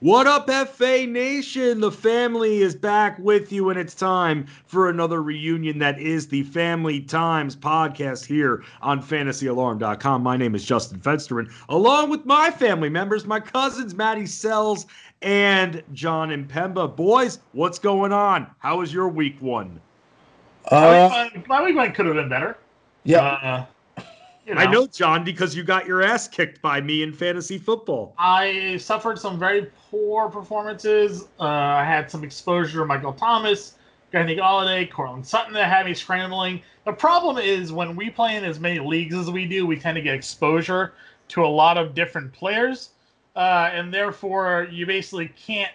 What up, FA Nation? The family is back with you, and it's time for another reunion that is the Family Times podcast here on fantasyalarm.com. My name is Justin Fensterman, along with my family members, my cousins, Maddie Selz and Jon Impemba. Boys, what's going on? How was your week one? Uh, my week one could have been better. Yeah. Uh, you know, I know, Jon, because you got your ass kicked by me in fantasy football. I suffered some very poor performances. Uh, I had some exposure to Michael Thomas, Kenny Golladay, Courtland Sutton that had me scrambling. The problem is when we play in as many leagues as we do, we tend to get exposure to a lot of different players, uh, and therefore you basically can't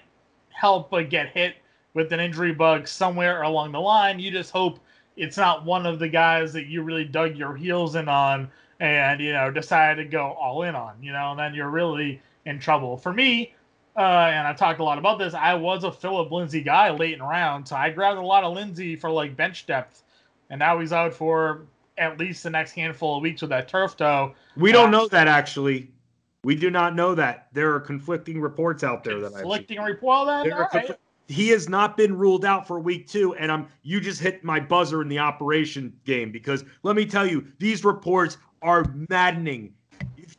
help but get hit with an injury bug somewhere along the line. You just hope it's not one of the guys that you really dug your heels in on and you know decided to go all in on you know and then you're really in trouble. For me uh, and i talked a lot about this i was a Phillip Lindsay guy late in round so i grabbed a lot of lindsay for like bench depth and now he's out for at least the next handful of weeks with that turf toe we don't uh, know that actually. We do not know that. There are conflicting reports out there that i conflicting report Then that he has not been ruled out for week two and i'm you just hit my buzzer in the operation game because let me tell you these reports are maddening.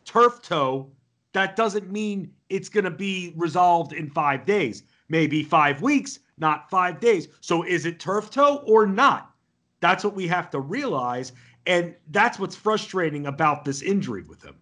Turf toe, that doesn't mean it's going to be resolved in five days. Maybe five weeks, not five days. So is it turf toe or not? That's what we have to realize. And that's what's frustrating about this injury with him.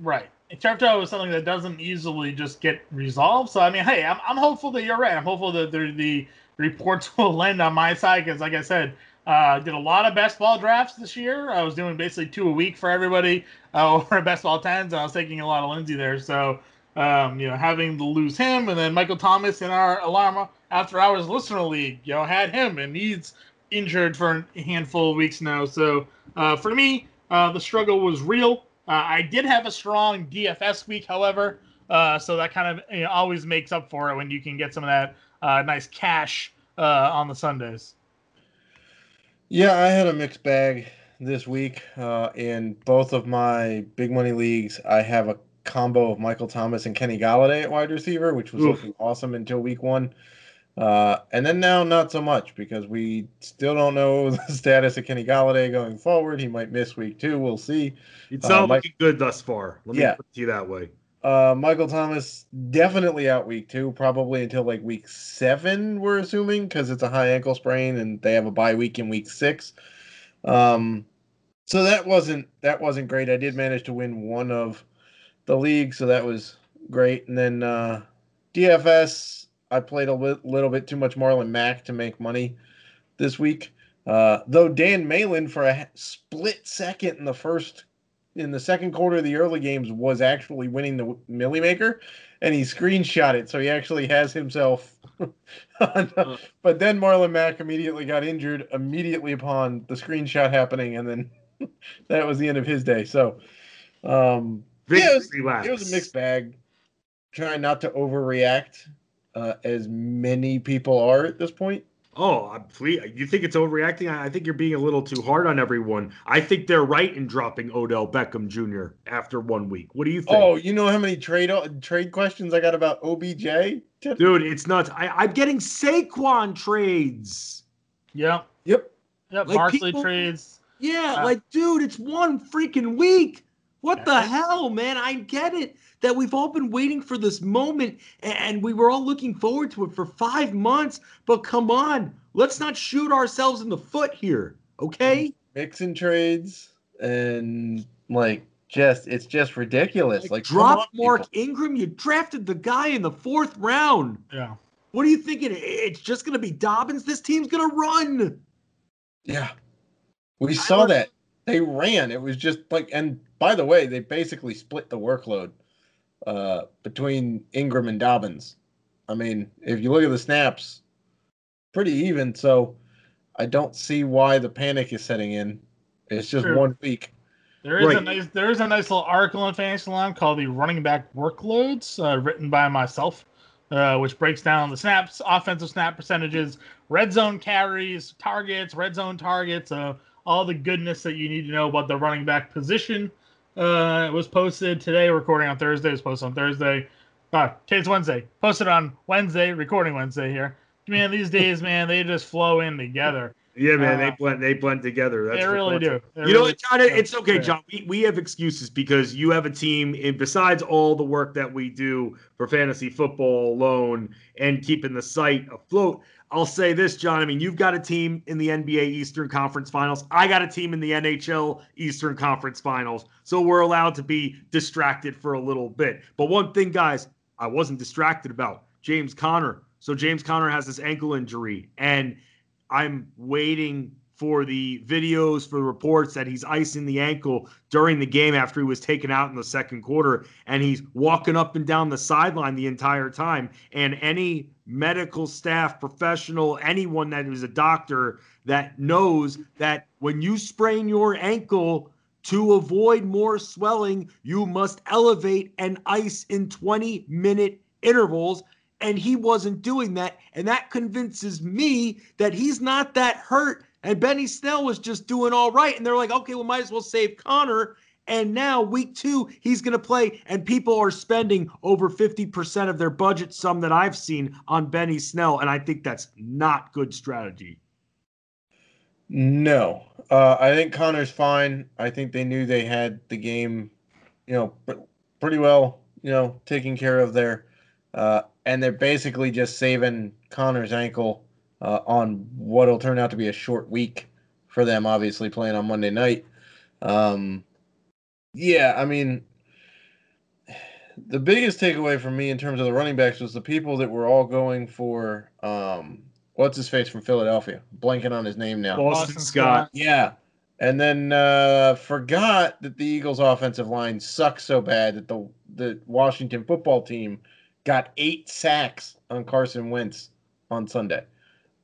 Right. Toe is something that doesn't easily just get resolved. So, I mean, hey, I'm, I'm hopeful that you're right. I'm hopeful that the reports will land on my side because, like I said, uh, did a lot of best ball drafts this year. I was doing basically two a week for everybody uh, over best ball tens. I was taking a lot of Lindsay there. So, um, you know, having to lose him and then Michael Thomas in our Alarma After Hours Listener League, you know, had him and he's injured for a handful of weeks now. So, uh, for me, uh, the struggle was real. Uh, I did have a strong DFS week, however. Uh, so that kind of you know, always makes up for it when you can get some of that nice cash on the Sundays. Yeah, I had a mixed bag this week. Uh, in both of my big money leagues, I have a combo of Michael Thomas and Kenny Golladay at wide receiver, which was Oof. looking awesome until week one. Uh, and then now, not so much because we still don't know the status of Kenny Golladay going forward. He might miss week two. We'll see. It's not uh, looking good thus far. Let me yeah. put it to you that way. Uh, Michael Thomas definitely out week two, probably until like week seven. We're assuming because it's a high ankle sprain and they have a bye week in week six. Um, so that wasn't that wasn't great. I did manage to win one of the league, so that was great. And then uh, DFS, I played a li- little bit too much Marlon Mack to make money this week. Uh, though Dan Malin for a split second in the first in the second quarter of the early games was actually winning the Milly Maker, and he screenshot it, so he actually has himself. on, but then Marlon Mack immediately got injured immediately upon the screenshot happening, and then that was the end of his day. So, um, yeah, it was, it was, a mixed bag. Trying not to overreact, uh, as many people are at this point. Oh, please! You think it's overreacting? I think you're being a little too hard on everyone. I think they're right in dropping Odell Beckham Jr. after one week. What do you think? Oh, you know how many trade trade questions I got about OBJ? Dude, it's nuts. I, I'm getting Saquon trades. Yep. Yep. Yep. Like Barkley people, trades. Yeah, uh, like dude, it's one freaking week. What the hell, man? I get it that we've all been waiting for this moment and we were all looking forward to it for five months. But come on, let's not shoot ourselves in the foot here, okay? Mixing trades and like just it's just ridiculous. Like, like drop Mark people. Ingram. You drafted the guy in the fourth round. Yeah. What are you thinking? It's just gonna be Dobbins. This team's gonna run. Yeah. We saw that. They ran. It was just like and by the way, they basically split the workload uh, between Ingram and Dobbins. I mean, if you look at the snaps, pretty even. So I don't see why the panic is setting in. It's just True. one week. There is right. a nice there is a nice little article in Fantasy Line called "The Running Back Workloads," uh, written by myself, uh, which breaks down the snaps, offensive snap percentages, red zone carries, targets, red zone targets, uh, all the goodness that you need to know about the running back position. Uh, it was posted today, recording on Thursday. It was posted on Thursday. Uh, today's Wednesday. Posted on Wednesday, recording Wednesday here. Man, these days, man, they just flow in together. Yeah, man, Uh, they blend they blend together. That's they really do. They You know really what, Jon? It's okay, Jon. We, we have excuses because you have a team, and besides all the work that we do for fantasy football alone and keeping the site afloat, I'll say this, Jon. I mean, you've got a team in the NBA Eastern Conference Finals. I got a team in the NHL Eastern Conference Finals. So we're allowed to be distracted for a little bit. But one thing, guys, I wasn't distracted about James Conner. So James Conner has this ankle injury, and I'm waiting for the videos, for the reports that he's icing the ankle during the game after he was taken out in the second quarter. And he's walking up and down the sideline the entire time. And any medical staff, professional, anyone that is a doctor that knows that when you sprain your ankle, to avoid more swelling, you must elevate and ice in 20 minute intervals and he wasn't doing that. And that convinces me that he's not that hurt. And Benny Snell was just doing all right. And they're like, okay, we might as well save Conner. And now, week two, he's going to play. And people are spending over 50% of their budget, some that I've seen, on Benny Snell. And I think that's not good strategy. No, uh, I think Conner's fine. I think they knew they had the game, you know, pr- pretty well, you know, taken care of there, uh, and they're basically just saving Conner's ankle uh, on what'll turn out to be a short week for them. Obviously, playing on Monday night. Um, yeah, I mean, the biggest takeaway for me in terms of the running backs was the people that were all going for um, what's his face from Philadelphia, blanking on his name now. Boston, Boston Scott. Scott. Yeah. And then uh, forgot that the Eagles' offensive line sucks so bad that the the Washington football team got eight sacks on Carson Wentz on Sunday.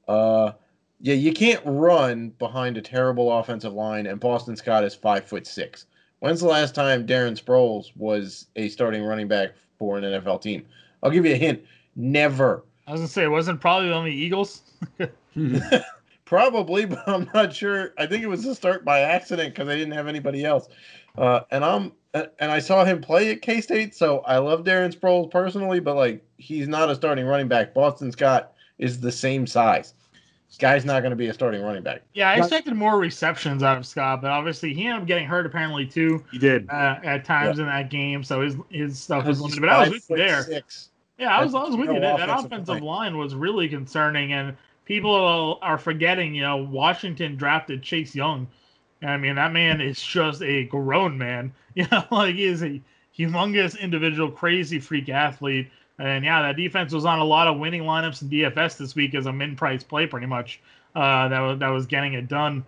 Uh, yeah, you can't run behind a terrible offensive line, and Boston Scott is five foot six. When's the last time Darren Sproles was a starting running back for an NFL team? I'll give you a hint. Never. I was gonna say it wasn't probably on the Eagles. Probably, but I'm not sure. I think it was a start by accident because I didn't have anybody else. Uh, and I'm and I saw him play at K State, so I love Darren Sproles personally, but like he's not a starting running back. Boston Scott is the same size. This guy's not going to be a starting running back. Yeah, I expected more receptions out of Scott, but obviously he ended up getting hurt apparently too he did. uh, at times in that game, so his his stuff was limited. But I was with you there. Six. Yeah, I was, I was with you. That, that offensive offensive line. line was really concerning, and people are forgetting. You know, Washington drafted Chase Young. I mean, that man is just a grown man. You know, like he is a humongous individual, crazy freak athlete. And yeah, that defense was on a lot of winning lineups in DFS this week as a min-price play, pretty much. Uh, that was that was getting it done.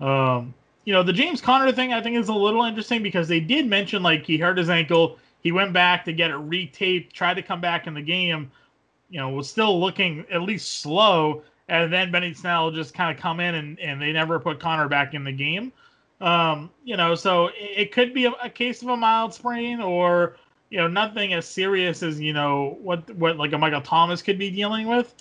Um, you know, the James Conner thing I think is a little interesting because they did mention like he hurt his ankle. He went back to get it retaped, tried to come back in the game. You know, was still looking at least slow, and then Benny Snell just kind of come in and, and they never put Conner back in the game. Um, you know, so it, it could be a, a case of a mild sprain or you know nothing as serious as you know what what like a Michael Thomas could be dealing with.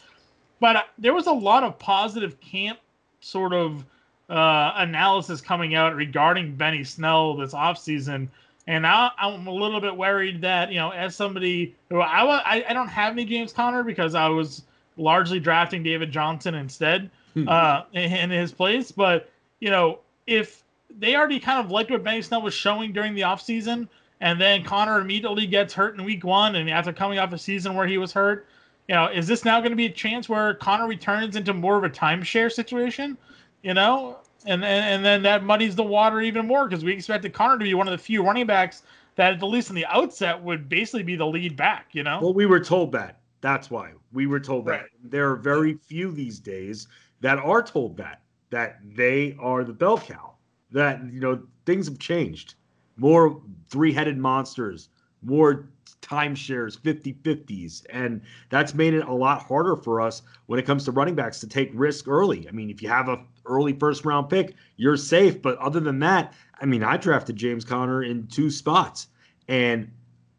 But uh, there was a lot of positive camp sort of uh, analysis coming out regarding Benny Snell this offseason. And I, I'm a little bit worried that, you know, as somebody who I, I, I don't have any James Conner because I was largely drafting David Johnson instead Hmm. uh, in, in his place. But, you know, if they already kind of liked what Benny Snell was showing during the offseason, and then Conner immediately gets hurt in week one, and after coming off a season where he was hurt, you know, is this now going to be a chance where Conner returns into more of a timeshare situation? You know, and and, and then that muddies the water even more because we expected Conner to be one of the few running backs that, at least in the outset, would basically be the lead back. You know, Well, we were told that. That's why we were told that. Right. There are very few these days that are told that that they are the bell cow. That you know things have changed. More three-headed monsters, more timeshares, 50-50s, and that's made it a lot harder for us when it comes to running backs to take risk early. I mean, if you have a early first round pick, you're safe, but other than that, I mean, I drafted James Conner in two spots and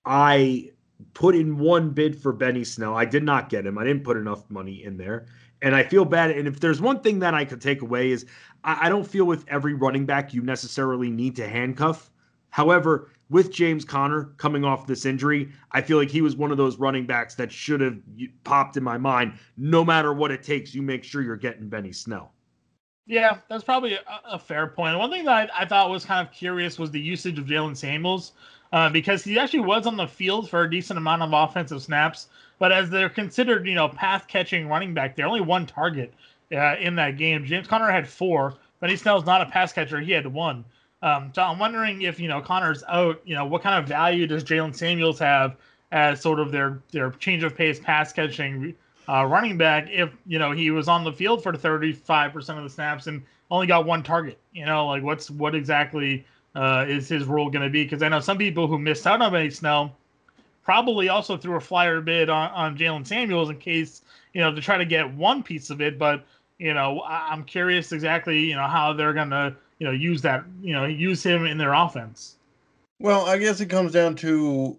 I put in one bid for Benny Snell. I did not get him. I didn't put enough money in there. And I feel bad. And if there's one thing that I could take away is I, I don't feel with every running back you necessarily need to handcuff. However, with James Conner coming off this injury, I feel like he was one of those running backs that should have popped in my mind. No matter what it takes, you make sure you're getting Benny Snell. Yeah, that's probably a, fair point. One thing that I, I, thought was kind of curious was the usage of Jaylen Samuels uh, because he actually was on the field for a decent amount of offensive snaps. But as they're considered, you know, path catching running back, they're only one target uh, in that game. James Conner had four. Benny Snell's not a pass catcher; he had one. Um, so I'm wondering if you know Conner's out, you know, what kind of value does Jaylen Samuels have as sort of their their change of pace pass catching uh, running back if you know he was on the field for 35 percent of the snaps and only got one target? You know, like what's what exactly uh, is his role going to be? Because I know some people who missed out on Benny Snell probably also threw a flyer bid on, on Jaylen Samuels in case you know to try to get one piece of it, but you know I'm curious exactly you know how they're going to you know use that you know use him in their offense. Well, I guess it comes down to,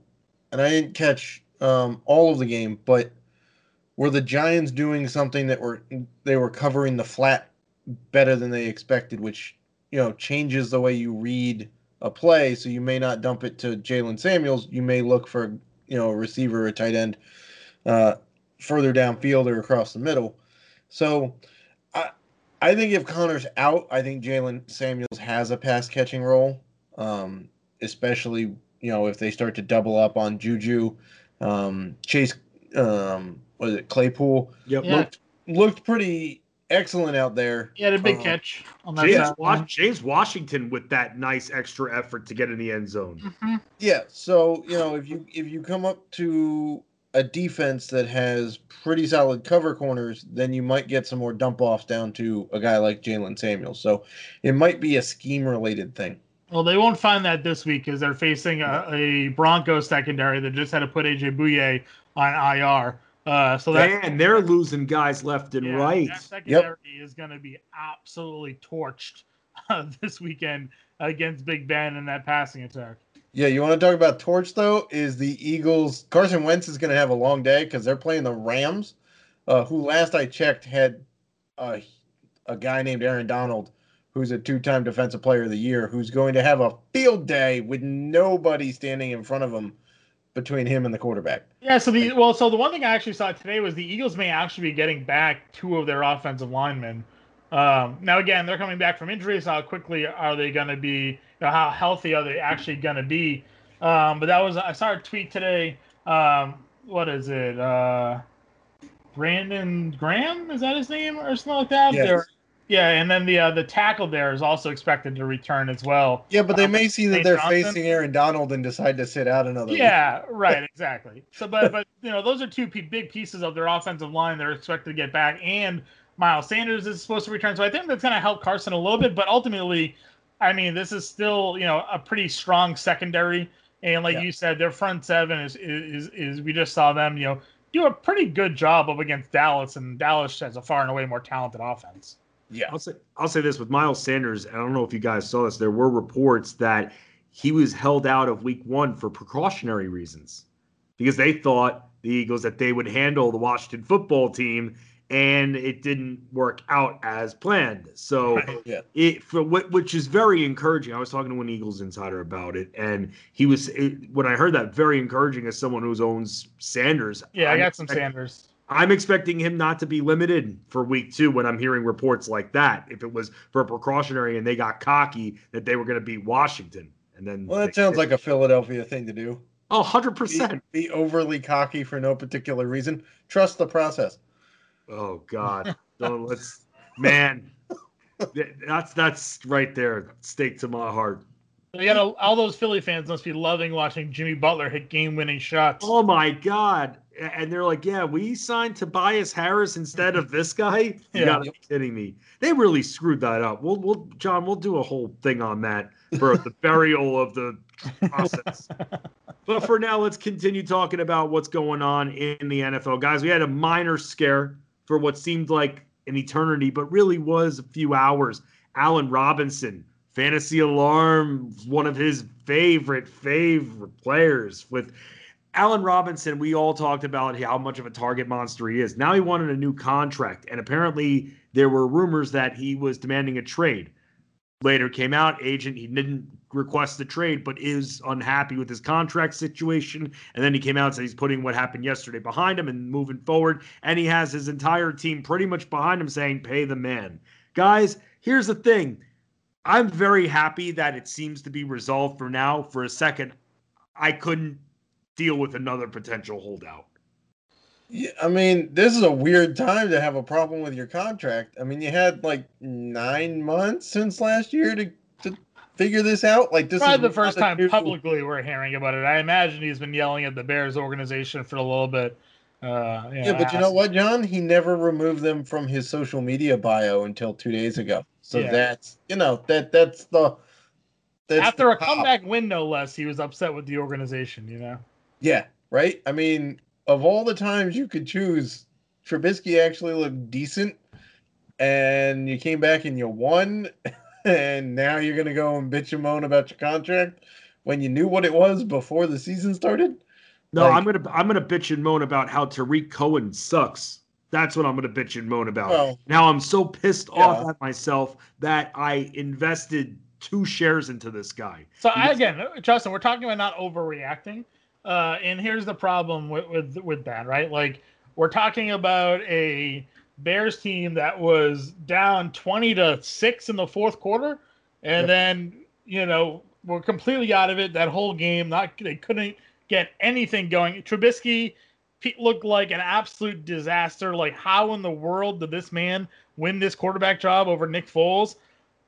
and I didn't catch um, all of the game, but were the Giants doing something that were they were covering the flat better than they expected, which you know changes the way you read a play. So you may not dump it to Jaylen Samuels. You may look for you know a receiver, a tight end, uh, further downfield or across the middle. So I think if Conner's out, I think Jaylen Samuels has a pass catching role, um, especially you know if they start to double up on Juju, um, Chase, um, was it Claypool? Yep. Yeah. Looked, looked pretty excellent out there. He had a big uh, catch on that James, Was- James, Washington with that nice extra effort to get in the end zone. Mm-hmm. Yeah. So you know if you if you come up to a defense that has pretty solid cover corners, then you might get some more dump offs down to a guy like Jaylen Samuels. So it might be a scheme related thing. Well, they won't find that this week because they're facing a, a Broncos secondary that just had to put AJ Bouye on IR. Uh, so that and they're losing guys left and yeah, right. That secondary yep. is going to be absolutely torched uh, this weekend against Big Ben and that passing attack. Yeah, you want to talk about torch though? Is the Eagles Carson Wentz is going to have a long day because they're playing the Rams, uh, who last I checked had a a guy named Aaron Donald, who's a two-time Defensive Player of the Year, who's going to have a field day with nobody standing in front of him between him and the quarterback. Yeah. So the well, so the one thing I actually saw today was the Eagles may actually be getting back two of their offensive linemen. Um, now, again, they're coming back from injuries. How quickly are they going to be? You know, how healthy are they actually going to be? Um, but that was I saw a tweet today. Um, what is it? Uh, Brandon Graham is that his name or something like that? Yes. Yeah, and then the uh, the tackle there is also expected to return as well. Yeah, but they may see that they're Johnson. facing Aaron Donald and decide to sit out another. Yeah, right, exactly. So, but but you know those are two p- big pieces of their offensive line they're expected to get back, and Miles Sanders is supposed to return. So I think that's going to help Carson a little bit. But ultimately, I mean, this is still you know a pretty strong secondary. And like yeah. you said, their front seven is, is is we just saw them you know do a pretty good job of against Dallas, and Dallas has a far and away more talented offense. Yeah, I'll say I'll say this with Miles Sanders. And I don't know if you guys saw this. There were reports that he was held out of Week One for precautionary reasons because they thought the Eagles that they would handle the Washington football team and it didn't work out as planned. So right, oh, yeah. it for which is very encouraging. I was talking to an Eagles insider about it, and he was it, when I heard that very encouraging as someone who owns Sanders. Yeah, I'm i got some Sanders. I'm expecting him not to be limited for week two when I'm hearing reports like that. If it was for a precautionary and they got cocky that they were going to beat Washington, and then well, that sounds like a Philadelphia thing to do. Oh, 100%. Be, be overly cocky for no particular reason. Trust the process. Oh God! Don't let's man. That's that's right there, stake to my heart. You got all those Philly fans must be loving watching Jimmy Butler hit game-winning shots. Oh my God! And they're like, "Yeah, we signed Tobias Harris instead of this guy." You yeah. gotta be kidding me! They really screwed that up. We'll, we'll, Jon, we'll do a whole thing on that for the burial of the process. but for now, let's continue talking about what's going on in the NFL, guys. We had a minor scare for what seemed like an eternity, but really was a few hours. Allen Robinson, fantasy alarm, one of his favorite, favorite players. With Allen Robinson, we all talked about how much of a target monster he is. Now he wanted a new contract, and apparently there were rumors that he was demanding a trade. Later came out agent he didn't request the trade but is unhappy with his contract situation. And then he came out and said he's putting what happened yesterday behind him and moving forward. And he has his entire team pretty much behind him saying pay the man. Guys here's the thing. I'm very happy that it seems to be resolved for now. For a second i couldn't deal with another potential holdout Yeah, I mean, this is a weird time to have a problem with your contract. I mean, you had like nine months since last year to, to figure this out. Like this Probably is the first time new- publicly we're hearing about it. I imagine he's been yelling at the Bears organization for a little bit. Uh, Yeah, but you know what, Jon? He never removed them from his social media bio until two days ago. So Yeah. that's you know that that's the that's After the a comeback win, no less, he was upset with the organization. You know. Yeah, right. I mean, of all the times you could choose, Trubisky actually looked decent, and you came back and you won, and now you're gonna go and bitch and moan about your contract when you knew what it was before the season started. No, Like- I'm gonna I'm gonna bitch and moan about how Tarik Cohen sucks. That's what I'm gonna bitch and moan about. Well- now I'm so pissed Yeah. off at myself that I invested two shares into this guy. So I, again, Justin, we're talking about not overreacting, uh, and here's the problem with, with with that, right? Like we're talking about a Bears team that was down twenty to six in the fourth quarter, and Yep. then you know we're completely out of it that whole game. Not they couldn't get anything going. Trubisky looked like an absolute disaster. Like how in the world did this man win this quarterback job over Nick Foles?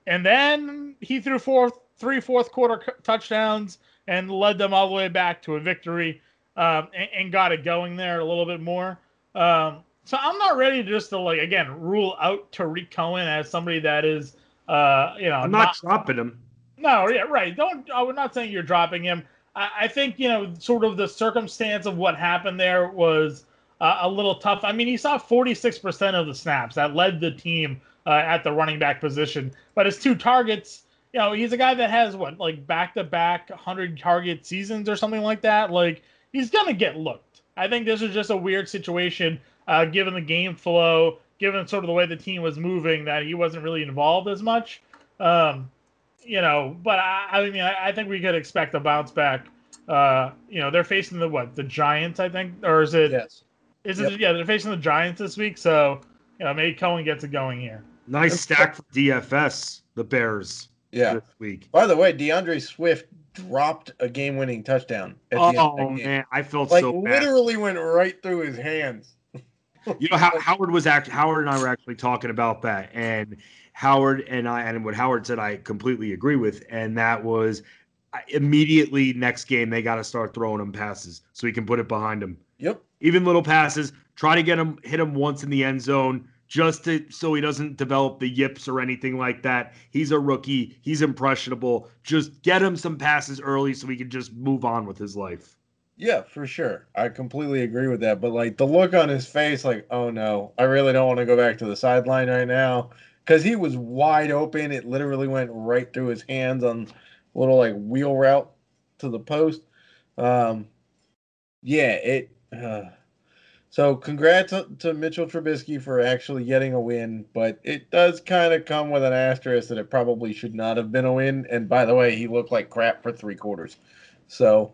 And then he threw four, three fourth quarter touchdowns and led them all the way back to a victory um, and, and got it going there a little bit more. Um, so I'm not ready just to like again rule out Tarik Cohen as somebody that is uh, you know I'm not, dropping him. no, yeah, right. Don't. I was not saying you're dropping him. I, I think you know, sort of the circumstance of what happened there was uh, a little tough. I mean, he saw 46% of the snaps that led the team uh, at the running back position, but his two targets. You know, he's a guy that has what like back to back 100 target seasons or something like that. Like he's gonna get looked. I think this is just a weird situation, uh, given the game flow, given sort of the way the team was moving, that he wasn't really involved as much. Um, you know, but I, I mean, I, I think we could expect a bounce back. Uh, you know, they're facing the what? The Giants, I think, or is it? Yes. Is it? Yeah, they're facing the Giants this week, so you know, maybe Cohen gets it going here. Nice stack for DFS. The Bears Yeah. this week. By the way, D'Andre Swift dropped a game-winning touchdown. At the end of Oh game. man, I felt Like so bad. literally went right through his hands. You know, how, Howard was act. Howard and I were actually talking about that, and Howard and I, and what Howard said, I completely agree with, and that was immediately next game they got to start throwing him passes so he can put it behind him. Yep. Even little passes. Try to get him hit him once in the end zone, just to so he doesn't develop the yips or anything like that. He's a rookie. He's impressionable. Just get him some passes early so he can just move on with his life. Yeah, for sure. I completely agree with that. But like the look on his face, like, oh no, I really don't want to go back to the sideline right now. Because he was wide open. It literally went right through his hands on little like wheel route to the post. Um yeah, it uh, so congrats to, Mitchell Trubisky for actually getting a win, but it does kind of come with an asterisk that it probably should not have been a win. And by the way, he looked like crap for three quarters. So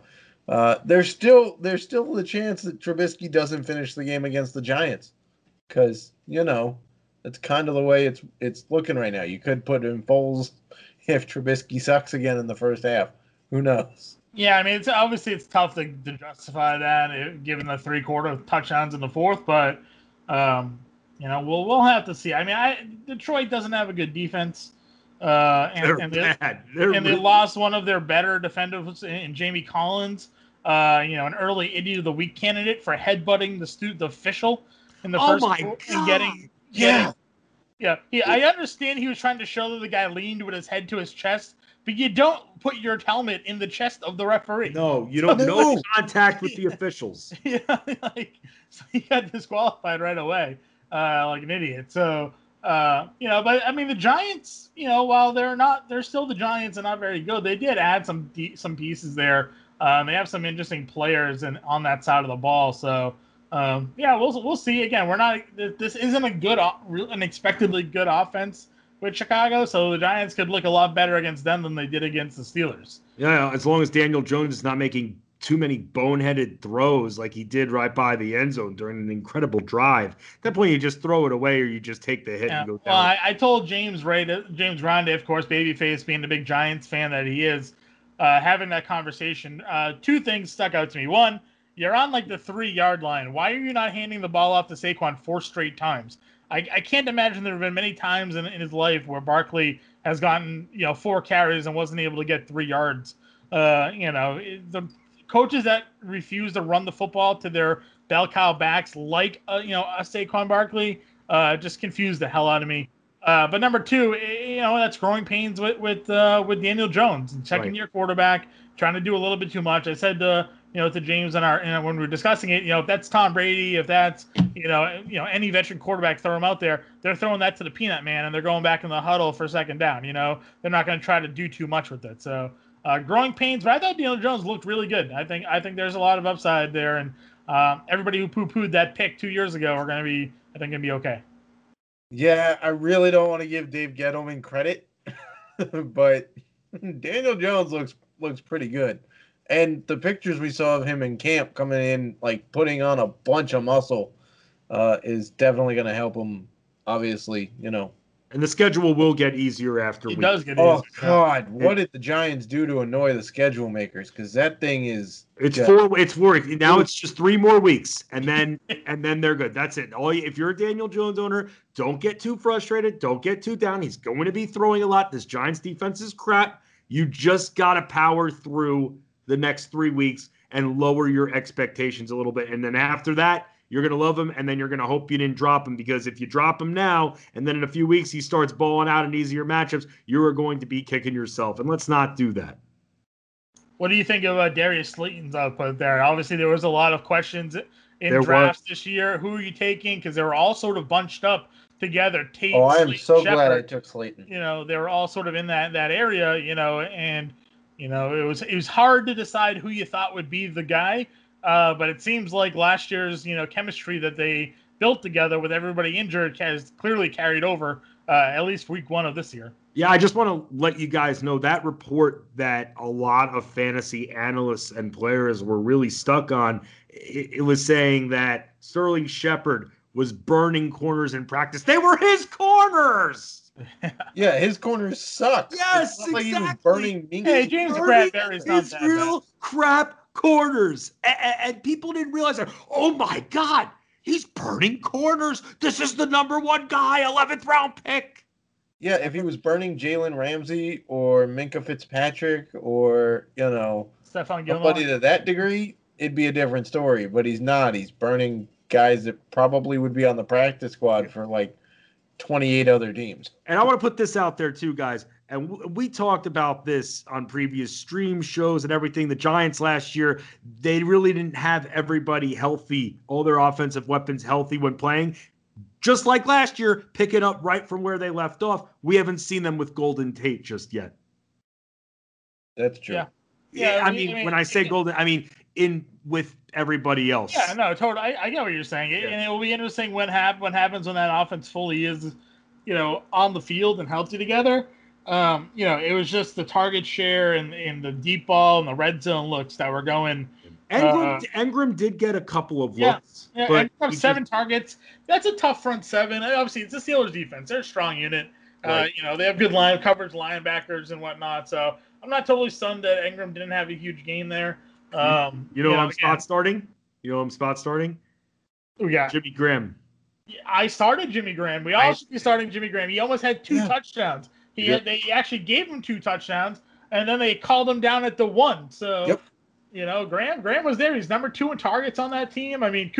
uh, there's still there's still the chance that Trubisky doesn't finish the game against the Giants, because you know that's kind of the way it's it's looking right now. You could put in Foles if Trubisky sucks again in the first half. Who knows? Yeah, I mean, it's obviously it's tough to, to justify that eh, given the three quarter touchdowns in the fourth, but um, you know, we'll we'll have to see. I mean, I Detroit doesn't have a good defense, uh, and, They're and they, bad. They're and they lost one of their better defenders in, in Jamie Collins. Uh, you know, an early idiot of the week candidate for headbutting the stu- the official in the Oh first my god! and getting Yeah. yeah. He, I understand he was trying to show that the guy leaned with his head to his chest, but you don't put your helmet in the chest of the referee. No, you don't. No No. contact with the officials. yeah, like so he got disqualified right away, uh, like an idiot. So uh, you know, but I mean, the Giants, you know, while they're not, they're still the Giants and not very good. They did add some some pieces there. Um, they have some interesting players and on that side of the ball. So um, yeah, we'll we'll see. Again, we're not. This isn't a good, an expectedly good offense with Chicago, so the Giants could look a lot better against them than they did against the Steelers. Yeah, as long as Daniel Jones is not making too many boneheaded throws like he did right by the end zone during an incredible drive. At that point, you just throw it away or you just take the hit Yeah. and go Well, down. I, I told James Ray, James Grande, of course, babyface, being the big Giants fan that he is, uh, having that conversation. Uh, two things stuck out to me. One, you're on like the three yard line. Why are you not handing the ball off to Saquon four straight times? I, I can't imagine there have been many times in, in his life where Barkley has gotten you know four carries and wasn't able to get three yards. Uh, you know the coaches that refuse to run the football to their bell cow backs, like uh, you know a Saquon Barkley, uh, just confused the hell out of me. Uh, but number two, you know that's growing pains with with uh, with Daniel Jones and second Right. year quarterback trying to do a little bit too much. I said uh, you know to James and our know, when we were discussing it, you know if that's Tom Brady, if that's you know you know any veteran quarterback, throw him out there. They're throwing that to the peanut man and they're going back in the huddle for second down. You know they're not going to try to do too much with it. So uh, growing pains, but I thought Daniel Jones looked really good. I think I think there's a lot of upside there, and um, everybody who poo-pooed that pick two years ago are going to be I think going to be okay. Yeah, I really don't want to give Dave Gettleman credit, but Daniel Jones looks looks pretty good. And the pictures we saw of him in camp coming in, like putting on a bunch of muscle, uh, is definitely going to help him. Obviously, you know. and the schedule will get easier after He week. does get easier. Oh God, what did the Giants do to annoy the schedule makers? Because that thing is It's Yeah. four. It's four. Now it's just three more weeks, and then and then they're good. That's it. All you, if you're a Daniel Jones owner, don't get too frustrated. Don't get too down. He's going to be throwing a lot. This Giants defense is crap. You just got to power through the next three weeks and lower your expectations a little bit, and then after that. You're gonna love him, and then you're gonna hope you didn't drop him because if you drop him now, and then in a few weeks he starts balling out in easier matchups, you are going to be kicking yourself. And let's not do that. What do you think of uh, Darius Slayton's output there? Obviously, there was a lot of questions in There drafts this year. Who are you taking? Because they were all sort of bunched up together. Tate, Oh, I am Slayton, so glad I took Slayton. you know they were all sort of in that that area you know and you know it was it was hard to decide who you thought would be the guy uh, but it seems like last year's you know chemistry that they built together with everybody injured has clearly carried over uh, at least week one of this year Yeah, I just want to let you guys know that report that a lot of fantasy analysts and players were really stuck on. It, it was saying that Sterling Shepard was burning corners in practice. They were his corners. Yeah, his corners suck. Yes, it's not like he was exactly. burning Mingus. hey james Burning bradbury's not his that real bad. crap corners, and, and people didn't realize that. Oh my God, he's burning corners. This is the number one guy, eleventh round pick. Yeah, if he was burning Jalen Ramsey or Minkah Fitzpatrick or you know Stephon Gilmore. somebody to that degree, it'd be a different story. But he's not. He's burning guys that probably would be on the practice squad for like 28 other teams. And I want to put this out there too, guys. And w- we talked about this on previous stream shows and everything. The Giants last year, they really didn't have everybody healthy, all their offensive weapons healthy when playing. Just like last year, picking up right from where they left off. We haven't seen them with Golden Tate just yet. That's true. Yeah. Yeah, Yeah, I I mean- mean, I mean, when I say Golden, I mean in with everybody else. Yeah, no, totally. I, I get what you're saying, Yeah. and it will be interesting when hap- what happens when that offense fully is, you know, on the field and healthy together. Um, you know, it was just the target share and, and the deep ball and the red zone looks that were going. Engram, Uh, Engram did get a couple of looks, Yeah, but from just- seven targets. That's a tough front seven. And obviously, it's the Steelers defense. They're a strong unit. Uh, you know, they have good line coverage, linebackers and whatnot. So I'm not totally stunned that Engram didn't have a huge game there. Um, you know, I'm again, spot starting. You know, I'm spot starting. we got Jimmy Graham. I started Jimmy Graham. We all I- should be starting Jimmy Graham. He almost had two Yeah. touchdowns. He Yep. had, they actually gave him two touchdowns, and then they called him down at the one. So, Yep. you know, Graham Graham was there. He's number two in targets on that team. I mean,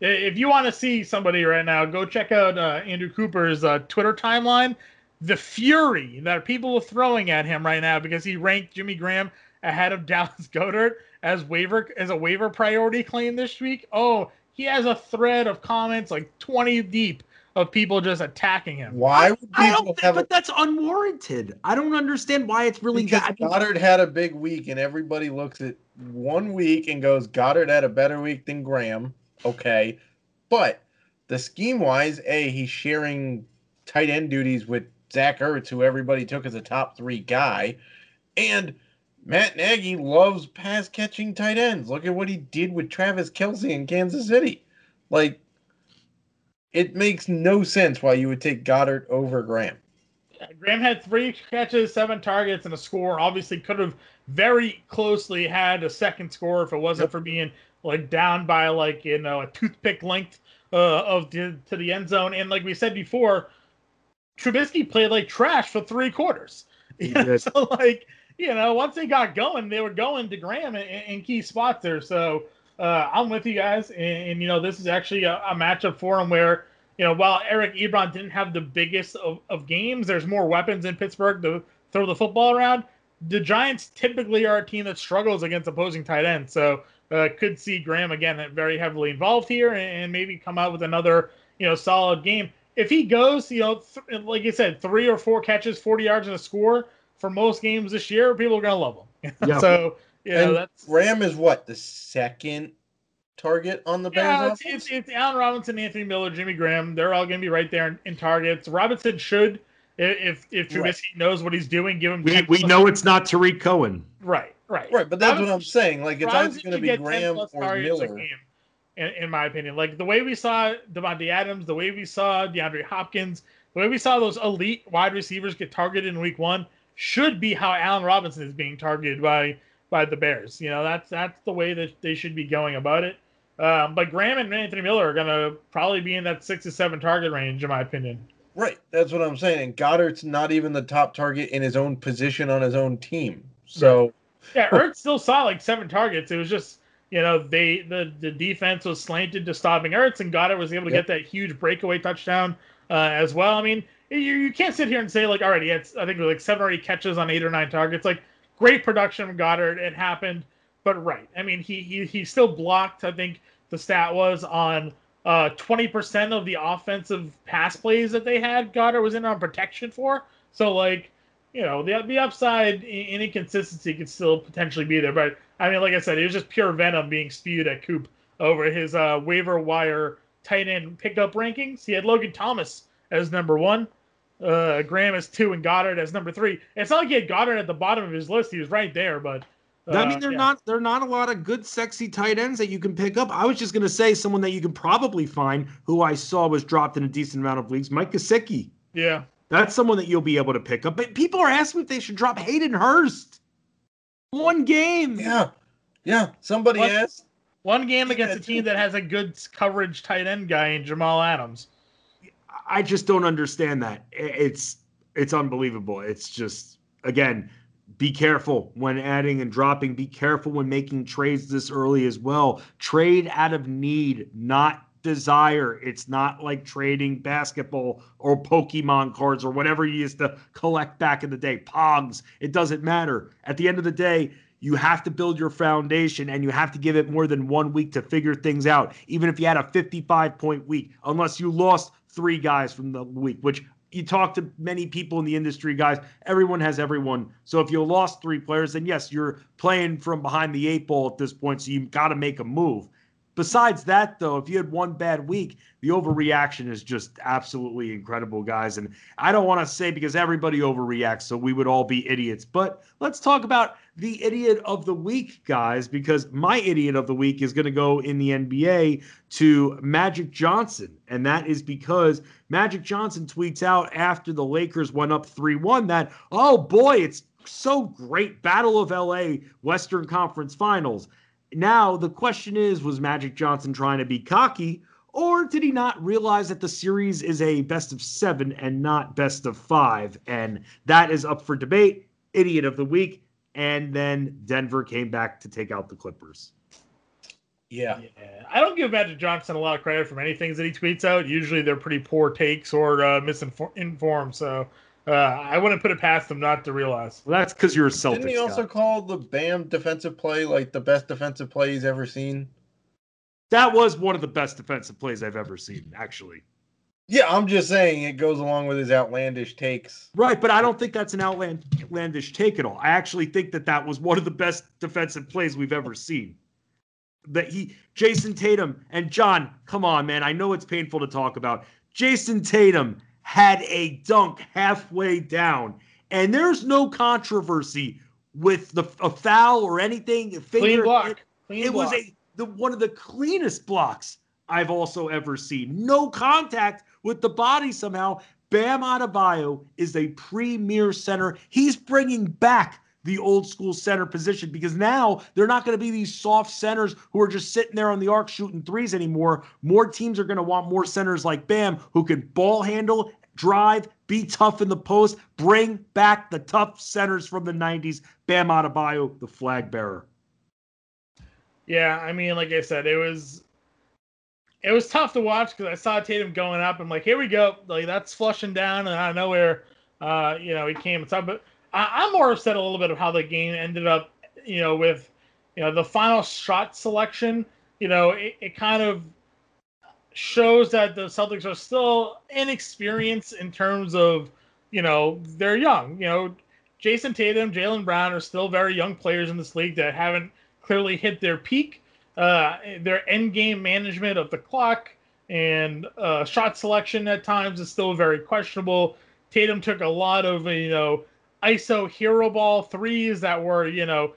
if you want to see somebody right now, go check out uh, Andrew Cooper's uh, Twitter timeline. The fury that people are throwing at him right now because he ranked Jimmy Graham ahead of Dallas Goedert as waiver as a waiver priority claim this week. Oh, he has a thread of comments like 20 deep of people just attacking him. Why would I don't, have but that's unwarranted. I don't understand why it's really because that. Goedert had a big week, and everybody looks at one week and goes, Goedert had a better week than Graham. Okay. But the scheme wise, A, he's sharing tight end duties with Zach Ertz, who everybody took as a top three guy. And Matt Nagy loves pass catching tight ends. Look at what he did with Travis Kelce in Kansas City. Like, it makes no sense why you would take Goedert over Graham. Graham had three catches, seven targets, and a score. Obviously, could have very closely had a second score if it wasn't yep. for being like down by like you know a toothpick length uh, of the, to the end zone. And like we said before, Trubisky played like trash for three quarters. so like you know, once they got going, they were going to Graham in, in key spots there. So uh, I'm with you guys, and, and, you know, this is actually a, a, matchup for him where you know while Eric Ebron didn't have the biggest of, of games, there's more weapons in Pittsburgh to throw the football around. The Giants typically are a team that struggles against opposing tight ends, so uh, could see Graham again very heavily involved here, and, and maybe come out with another you know solid game. If he goes, you know, th- like you said, three or four catches, 40 yards and a score for most games this year, people are gonna love him. Yeah. so yeah, and that's Graham is what the second target on the Bears. Yeah, it's, it's, it's, Allen Robinson, Anthony Miller, Jimmy Graham. They're all gonna be right there in, in targets. Robinson should, if if Trubisky right. knows what he's doing, give him. We, we know it's not Tarik Cohen. Right, right, right. But that's Robinson, what I'm saying. Like it's either gonna be Graham or Miller. In, in, my opinion, like the way we saw Davante Adams, the way we saw DeAndre Hopkins, the way we saw those elite wide receivers get targeted in Week One should be how Allen Robinson is being targeted by by the Bears. You know, that's that's the way that they should be going about it. Um, but Graham and Anthony Miller are going to probably be in that six to seven target range, in my opinion. Right, that's what I'm saying. And Goedert's not even the top target in his own position on his own team. So yeah, Ertz still saw like seven targets. It was just you know they the the defense was slanted to stopping Ertz, and Goedert was able to yep. get that huge breakaway touchdown uh, as well. I mean, you, you can't sit here and say like, all right, he had I think like seven or eight catches on eight or nine targets. Like great production from Goedert. It happened, but right. I mean, he he he still blocked. I think the stat was on uh, 20% of the offensive pass plays that they had. Goedert was in on protection for. So like, you know, the the upside in inconsistency could still potentially be there. But I mean, like I said, it was just pure venom being spewed at Coop over his uh, waiver wire tight end pickup rankings. He had Logan Thomas as number one. Uh, Graham as two and Goedert as number three. It's not like he had Goedert at the bottom of his list. He was right there, but uh, I mean, they're yeah. not they're not a lot of good, sexy tight ends that you can pick up. I was just gonna say someone that you can probably find who I saw was dropped in a decent amount of leagues, Mike Gesicki. Yeah, that's someone that you'll be able to pick up. But people are asking if they should drop Hayden Hurst. One game. Yeah, yeah. Somebody one, asked. One game against a team that has a good coverage tight end guy in Jamal Adams. I just don't understand that. It's it's unbelievable. It's just again, be careful when adding and dropping. Be careful when making trades this early as well. Trade out of need, not desire. It's not like trading basketball or Pokemon cards or whatever you used to collect back in the day. Pogs. It doesn't matter. At the end of the day, you have to build your foundation and you have to give it more than one week to figure things out, even if you had a 55 point week, unless you lost three guys from the week, which you talk to many people in the industry, guys. Everyone has everyone. So if you lost three players, then yes, you're playing from behind the eight ball at this point. So you've got to make a move. Besides that, though, if you had one bad week, the overreaction is just absolutely incredible, guys. And I don't want to say because everybody overreacts, so we would all be idiots. But let's talk about the idiot of the week, guys, because my idiot of the week is going to go in the NBA to Magic Johnson. And that is because Magic Johnson tweets out after the Lakers went up 3 1 that, oh boy, it's so great. Battle of LA, Western Conference Finals. Now, the question is was Magic Johnson trying to be cocky, or did he not realize that the series is a best of seven and not best of five? And that is up for debate. Idiot of the week. And then Denver came back to take out the Clippers. Yeah. yeah. I don't give Magic Johnson a lot of credit for many things that he tweets out. Usually they're pretty poor takes or uh, misinformed. So uh, I wouldn't put it past them not to realize. Well, that's because you're a Celtics. Didn't he also guy. call the Bam defensive play like the best defensive play he's ever seen? That was one of the best defensive plays I've ever seen, actually. Yeah, I'm just saying it goes along with his outlandish takes. Right, but I don't think that's an outlandish take at all. I actually think that that was one of the best defensive plays we've ever seen. That he, Jayson Tatum, and Jon, come on, man. I know it's painful to talk about. Jayson Tatum had a dunk halfway down, and there's no controversy with the a foul or anything. Clean block. Clean it was a the one of the cleanest blocks I've also ever seen. No contact with the body somehow. Bam Adebayo is a premier center. He's bringing back the old school center position because now they're not going to be these soft centers who are just sitting there on the arc shooting threes anymore. More teams are going to want more centers like Bam who can ball handle, drive, be tough in the post, bring back the tough centers from the 90s. Bam Adebayo, the flag bearer. Yeah, I mean, like I said, it was it was tough to watch because I saw Tatum going up. I'm like, here we go, like that's flushing down, and out of nowhere, uh, you know, he came stuff. But I, I'm more upset a little bit of how the game ended up, you know, with you know the final shot selection. You know, it, it kind of shows that the Celtics are still inexperienced in terms of, you know, they're young. You know, Jayson Tatum, Jaylen Brown are still very young players in this league that haven't clearly hit their peak. Uh, their end game management of the clock and uh, shot selection at times is still very questionable. Tatum took a lot of you know ISO hero ball threes that were you know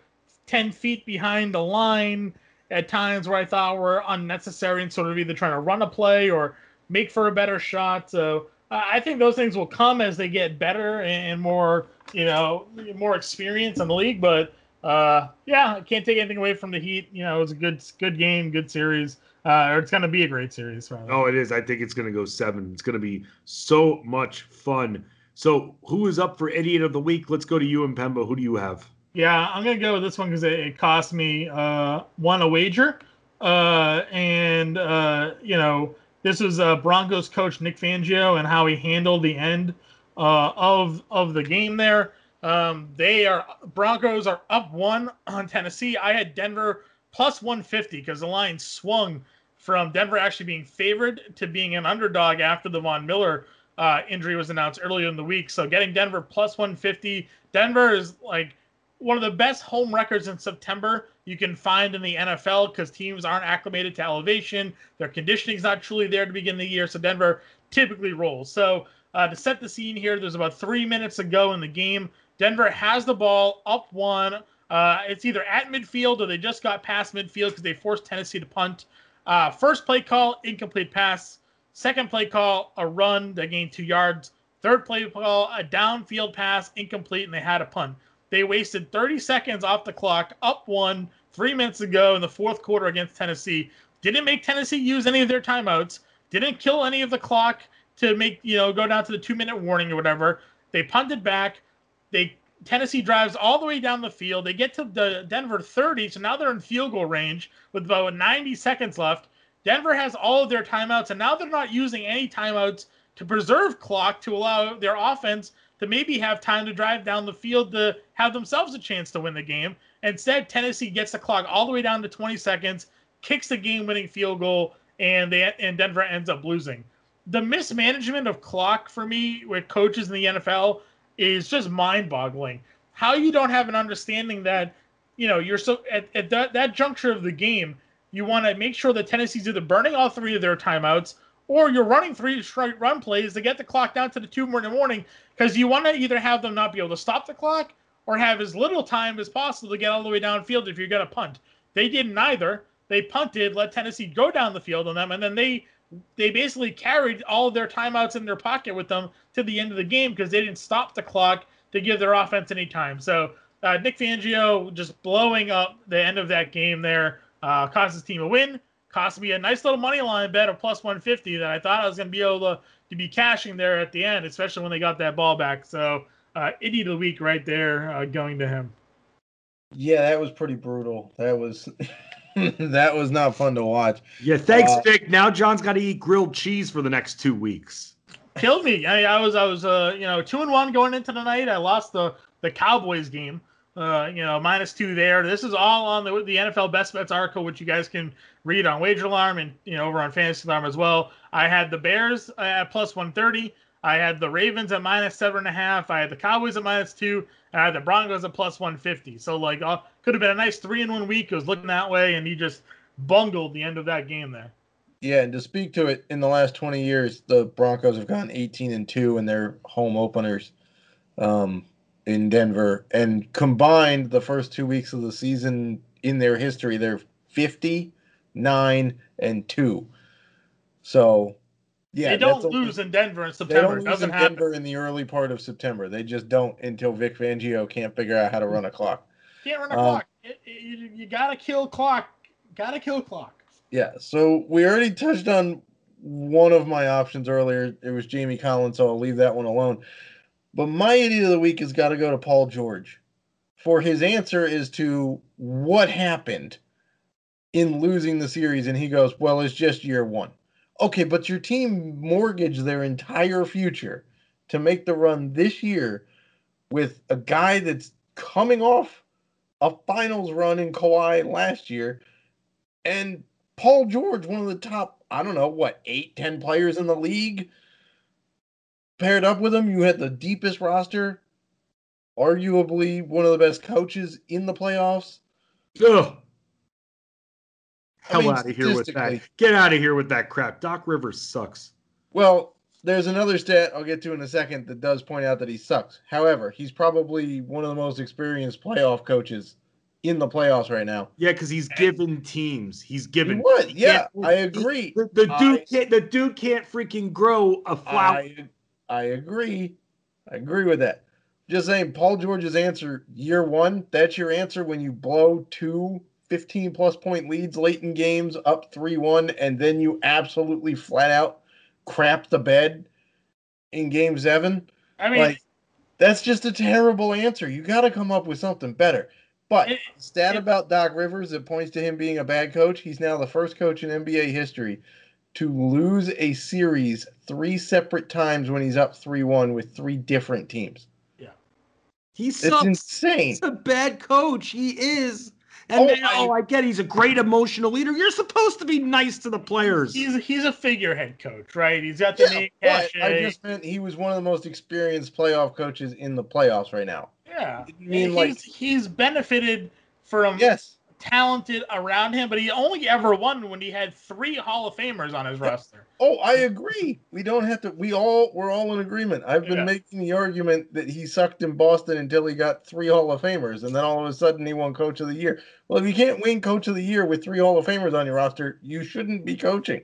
ten feet behind the line at times where I thought were unnecessary and sort of either trying to run a play or make for a better shot. So I think those things will come as they get better and more you know more experience in the league, but uh, yeah, I can't take anything away from the Heat. You know, it was a good, good game, good series. Uh, or it's going to be a great series. Rather. Oh, it is. I think it's going to go seven. It's going to be so much fun. So, who is up for idiot of the week? Let's go to you Impemba. Who do you have? Yeah, I'm to go with this one because it, it, cost me uh, one a wager. Uh, and, uh, you know, this is uh, Broncos coach Vic Fangio and how he handled the end uh, of of the game there. Um, they are Broncos are up one on Tennessee. I had Denver plus 150 because the line swung from Denver actually being favored to being an underdog after the Von Miller uh, injury was announced earlier in the week. So getting Denver plus 150. Denver is like one of the best home records in September you can find in the NFL because teams aren't acclimated to elevation. Their conditioning is not truly there to begin the year. So Denver typically rolls. So uh, to set the scene here, there's about three minutes to go in the game. Denver has the ball up one. Uh, it's either at midfield or they just got past midfield because they forced Tennessee to punt. Uh, first play call, incomplete pass. Second play call, a run that gained two yards. Third play call, a downfield pass, incomplete, and they had a punt. They wasted 30 seconds off the clock, up one, three minutes ago in the fourth quarter against Tennessee. Didn't make Tennessee use any of their timeouts. Didn't kill any of the clock to make, you know, go down to the two minute warning or whatever. They punted back. They Tennessee drives all the way down the field. They get to the Denver 30, so now they're in field goal range with about 90 seconds left. Denver has all of their timeouts, and now they're not using any timeouts to preserve clock to allow their offense to maybe have time to drive down the field to have themselves a chance to win the game. Instead, Tennessee gets the clock all the way down to 20 seconds, kicks the game-winning field goal, and they and Denver ends up losing. The mismanagement of clock for me with coaches in the NFL is just mind-boggling. How you don't have an understanding that, you know, you're so at, at that, that juncture of the game, you want to make sure that Tennessee's either burning all three of their timeouts or you're running three straight run plays to get the clock down to the two in the morning because you want to either have them not be able to stop the clock or have as little time as possible to get all the way downfield if you're going to punt. They didn't either. They punted, let Tennessee go down the field on them, and then they they basically carried all of their timeouts in their pocket with them to the end of the game because they didn't stop the clock to give their offense any time. So uh, Vic Fangio just blowing up the end of that game there uh, cost his team a win. Cost me a nice little money line bet of plus 150 that I thought I was going to be able to, to be cashing there at the end, especially when they got that ball back. So uh, idiot of the week right there uh, going to him. Yeah, that was pretty brutal. That was that was not fun to watch. Yeah, thanks, Uh, Vic. Now Jon's got to eat grilled cheese for the next two weeks. Killed me. I, I was I was uh you know two and one going into the night. I lost the the Cowboys game. Uh, you know, minus two there. This is all on the the NFL Best Bets article, which you guys can read on Wager Alarm and you know over on Fantasy Alarm as well. I had the Bears at plus one thirty. I had the Ravens at minus seven and a half. I had the Cowboys at minus two. I had the Broncos at plus one fifty. So like, uh, could have been a nice three in one week. It was looking that way, and he just bungled the end of that game there. Yeah, and to speak to it, in the last 20 years, the Broncos have gone 18 and 2 in their home openers um, in Denver. And combined, the first two weeks of the season in their history, they're 59 and 2. So, yeah. they don't a- lose in Denver in September. They don't It lose doesn't in happen. Denver in the early part of September. They just don't until Vic Fangio can't figure out how to run a clock. Can't run a Um, clock. It- it- you, you gotta kill clock. Gotta kill clock. Yeah, so we already touched on one of my options earlier. It was Jamie Collins, so I'll leave that one alone. But my idiot of the week has got to go to Paul George for his answer is to what happened in losing the series. And he goes, Well, it's just year one. Okay, but your team mortgaged their entire future to make the run this year with a guy that's coming off a finals run in Kawhi last year. And Paul George, one of the top, I don't know, what, eight, ten players in the league. Paired up with him, you had the deepest roster, arguably one of the best coaches in the playoffs. Ugh. I Hell mean, out of here with that. Get out of here with that crap. Doc Rivers sucks. Well, there's another stat I'll get to in a second that does point out that he sucks. However, he's probably one of the most experienced playoff coaches in the playoffs right now. Yeah, because he's given teams. He's He given. would, he yeah, I he- agree. The, the dude I- can't. The dude can't freaking grow a flower. I, I agree. I agree with that. Just saying, Paul George's answer, year one, that's your answer when you blow two 15 plus point leads late in games, up 3 1, and then you absolutely flat out crap the bed in game seven. I mean, like, that's just a terrible answer. You got to come up with something better. But It- stat it- about Doc Rivers that points to him being a bad coach. He's now the first coach in NBA history to lose a series three separate times when he's up 3 1 with three different teams. Yeah. He It's insane. He's a bad coach. He is. And Oh, then, I- oh, I get he's a great emotional leader. You're supposed to be nice to the players. he's he's a figurehead coach, right? He's got the Yeah, name cachet. I just meant he was one of the most experienced playoff coaches in the playoffs right now. yeah, I mean, he's like- he's benefited from Yes. Talented around him, but he only ever won when he had three Hall of Famers on his roster. Oh, I agree. We don't have to. We all we're all in agreement. I've been Yeah. making the argument that he sucked in Boston until he got three Hall of Famers, and then all of a sudden he won Coach of the Year. Well, if you can't win Coach of the Year with three Hall of Famers on your roster, you shouldn't be coaching.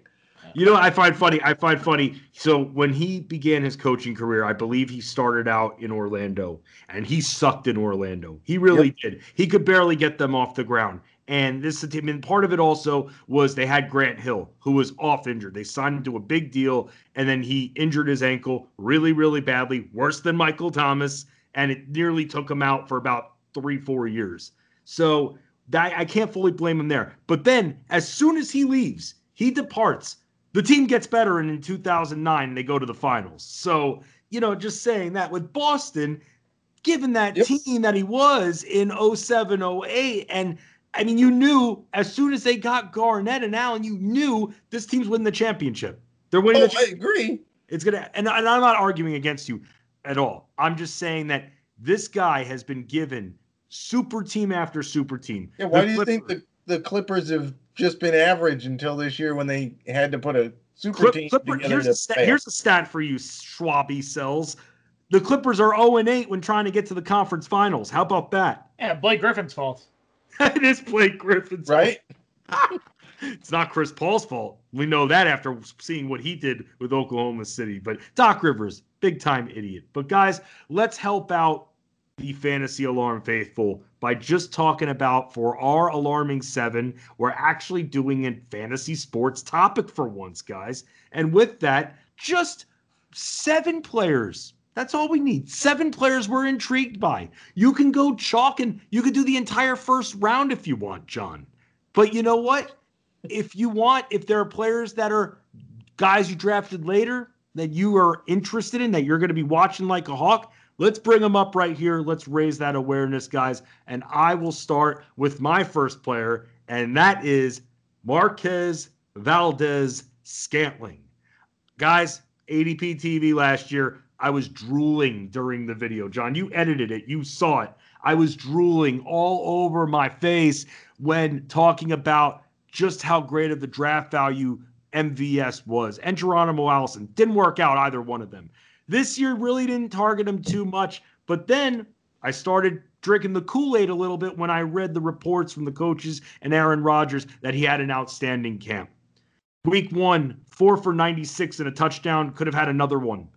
You know, what I find funny. I find funny. So when he began his coaching career, I believe he started out in Orlando, and he sucked in Orlando. He really did. He could barely get them off the ground. And this, I mean, part of it also was they had Grant Hill, who was off injured. They signed him to a big deal, and then he injured his ankle really, really badly, worse than Michael Thomas, and it nearly took him out for about three, four years. So that I can't fully blame him there. But then, as soon as he leaves, he departs the team gets better and in 2009 they go to the finals so you know just saying that with boston given that Yep. team that he was in 07 08 and i mean you knew as soon as they got garnett and allen you knew this team's winning the championship they're winning Oh, the I agree. it's gonna and, and i'm not arguing against you at all i'm just saying that this guy has been given super team after super team Yeah. Why The do you think Clippers- the the Clippers have just been average until this year when they had to put a super Clip, team Clipper, together here's, to a stat, here's a stat for you, Schwaby Selz. The Clippers are 0 and 8 when trying to get to the conference finals. How about that? Yeah, Blake Griffin's fault. it is Blake Griffin's right. fault. it's not Chris Paul's fault. We know that after seeing what he did with Oklahoma City. But Doc Rivers, big time idiot. But guys, let's help out the fantasy alarm faithful by just talking about for our alarming seven we're actually doing a fantasy sports topic for once guys. And with that just seven players. That's all we need. Seven players we're intrigued by. You can go chalk and you could do the entire first round if you want john. But you know what? If you want if there are players that are guys you drafted later that you are interested in that you're going to be watching like a hawk Let's bring them up right here. Let's raise that awareness, guys. And I will start with my first player, and that is Marquez Valdez Scantling. Guys, ADP TV last year, I was drooling during the video. Jon, you edited it, you saw it. I was drooling all over my face when talking about just how great of the draft value MVS was, and Geronimo Allison. Didn't work out either one of them. This year really didn't target him too much, but then I started drinking the Kool Aid a little bit when I read the reports from the coaches and Aaron Rodgers that he had an outstanding camp. Week one, four for 96 and a touchdown, could have had another one.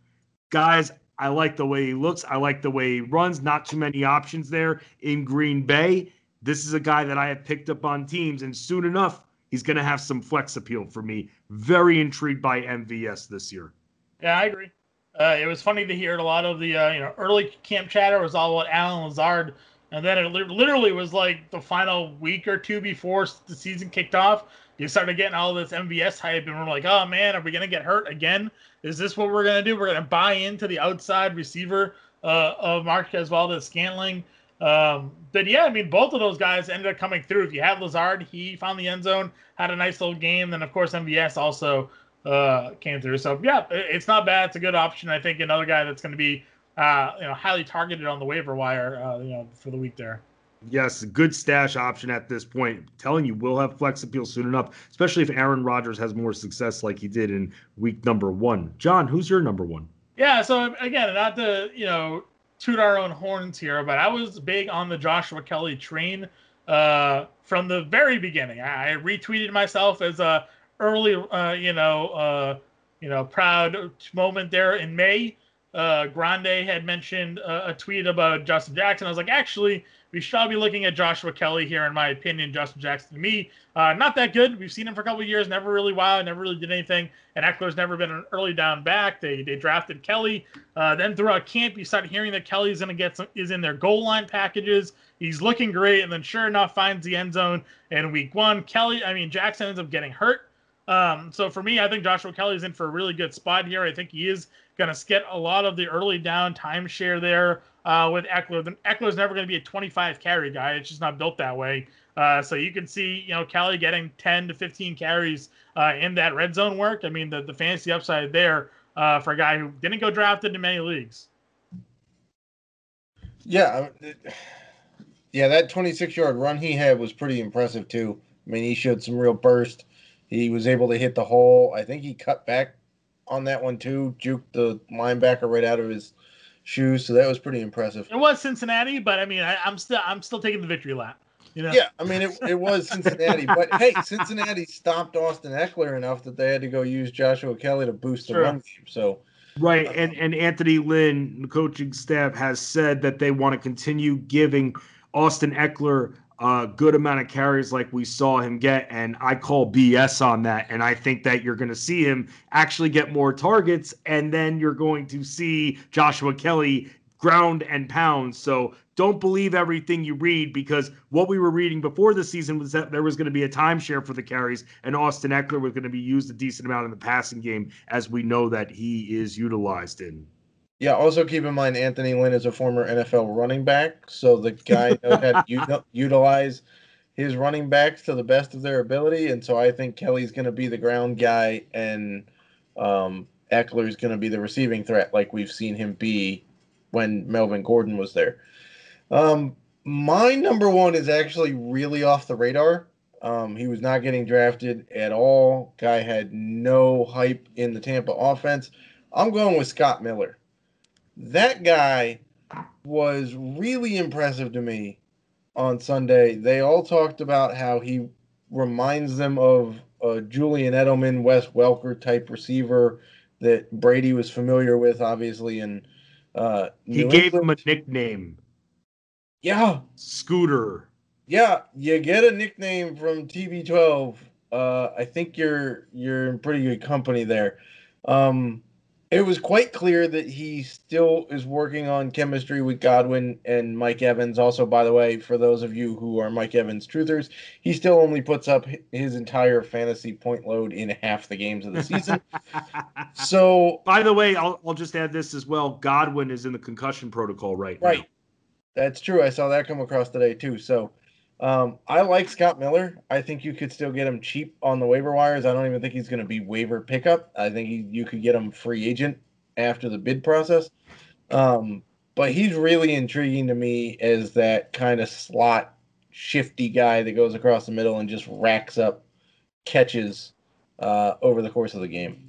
Guys, I like the way he looks. I like the way he runs. Not too many options there in Green Bay. This is a guy that I have picked up on teams, and soon enough, he's going to have some flex appeal for me. Very intrigued by MVS this year. Yeah, I agree. Uh, it was funny to hear a lot of the uh, you know early camp chatter was all about Allen Lazard, and then it literally was like the final week or two before the season kicked off. You started getting all this MVS hype, and we're like, oh man, are we gonna get hurt again? Is this what we're gonna do? We're gonna buy into the outside receiver uh, of Marquez Valdes-Scantling. Um, but yeah, I mean, both of those guys ended up coming through. If you had Lazard, he found the end zone, had a nice little game. Then of course MVS also uh, came through. So yeah, it's not bad. It's a good option. I think another guy that's going to be uh, you know highly targeted on the waiver wire uh, you know for the week there. Yes, good stash option at this point. I'm telling you, we'll have flex appeal soon enough, especially if Aaron Rodgers has more success like he did in week number one. Jon, who's your number one? Yeah, so again, not to you know toot our own horns here, but I was big on the Joshua Kelley train uh, from the very beginning. I, I retweeted myself as a early, uh, you know, uh, you know, proud moment there in May. Uh, Grande had mentioned a, a tweet about Justin Jackson. I was like, actually, we should be looking at Joshua Kelley here, in my opinion. Justin Jackson to me, uh, not that good. We've seen him for a couple of years, never really wow, never really did anything. And Ekeler's never been an early down back. They they drafted Kelley. Uh, then throughout camp, you start hearing that Kelley's going to get some, is in their goal line packages. He's looking great, and then sure enough, finds the end zone in week one. Kelley, I mean Jackson ends up getting hurt. Um, so for me, I think Joshua Kelley's in for a really good spot here. I think he is going to get a lot of the early down timeshare there uh, with Ekeler. Then Ekeler's never going to be a 25 carry guy. It's just not built that way. Uh, so you can see, you know, Kelley getting 10 to 15 carries uh, in that red zone work. I mean, the, the fantasy upside there uh, for a guy who didn't go drafted in many leagues. Yeah, yeah, that 26 yard run he had was pretty impressive too. I mean, he showed some real burst. He was able to hit the hole. I think he cut back on that one too, juked the linebacker right out of his shoes. So that was pretty impressive. It was Cincinnati, but I mean, I, am still I'm still taking the victory lap. You know? Yeah, I mean, it, it was Cincinnati, but hey, Cincinnati stopped Austin Ekeler enough that they had to go use Joshua Kelley to boost the run game. So. Right, and and Anthony Lynn, the coaching staff, has said that they want to continue giving Austin Ekeler a good amount of carries like we saw him get. And I call BS on that. And I think that you're going to see him actually get more targets. And then you're going to see Joshua Kelley ground and pound. So don't believe everything you read because what we were reading before the season was that there was going to be a timeshare for the carries and Austin Ekeler was going to be used a decent amount in the passing game, as we know that he is utilized in. Yeah, also keep in mind Anthony Lynn is a former NFL running back, so the guy knows how to utilize his running backs to the best of their ability, and so I think Kelley's going to be the ground guy, and um, is going to be the receiving threat, like we've seen him be when Melvin Gordon was there. Um, my number one is actually really off the radar. Um, he was not getting drafted at all. Guy had no hype in the Tampa offense. I'm going with Scott Miller that guy was really impressive to me on Sunday. They all talked about how he reminds them of a Julian Edelman, Wes Welker type receiver that Brady was familiar with, obviously. And uh, he New gave England. him a nickname. Yeah, Scooter. Yeah, you get a nickname from TB12. Uh, I think you're you're in pretty good company there. Um, it was quite clear that he still is working on chemistry with Godwin and Mike Evans. Also, by the way, for those of you who are Mike Evans truthers, he still only puts up his entire fantasy point load in half the games of the season. so, by the way, I'll, I'll just add this as well. Godwin is in the concussion protocol right, right. now. Right. That's true. I saw that come across today too. So, um, I like Scott Miller. I think you could still get him cheap on the waiver wires. I don't even think he's going to be waiver pickup. I think he, you could get him free agent after the bid process. Um, but he's really intriguing to me as that kind of slot shifty guy that goes across the middle and just racks up catches uh, over the course of the game.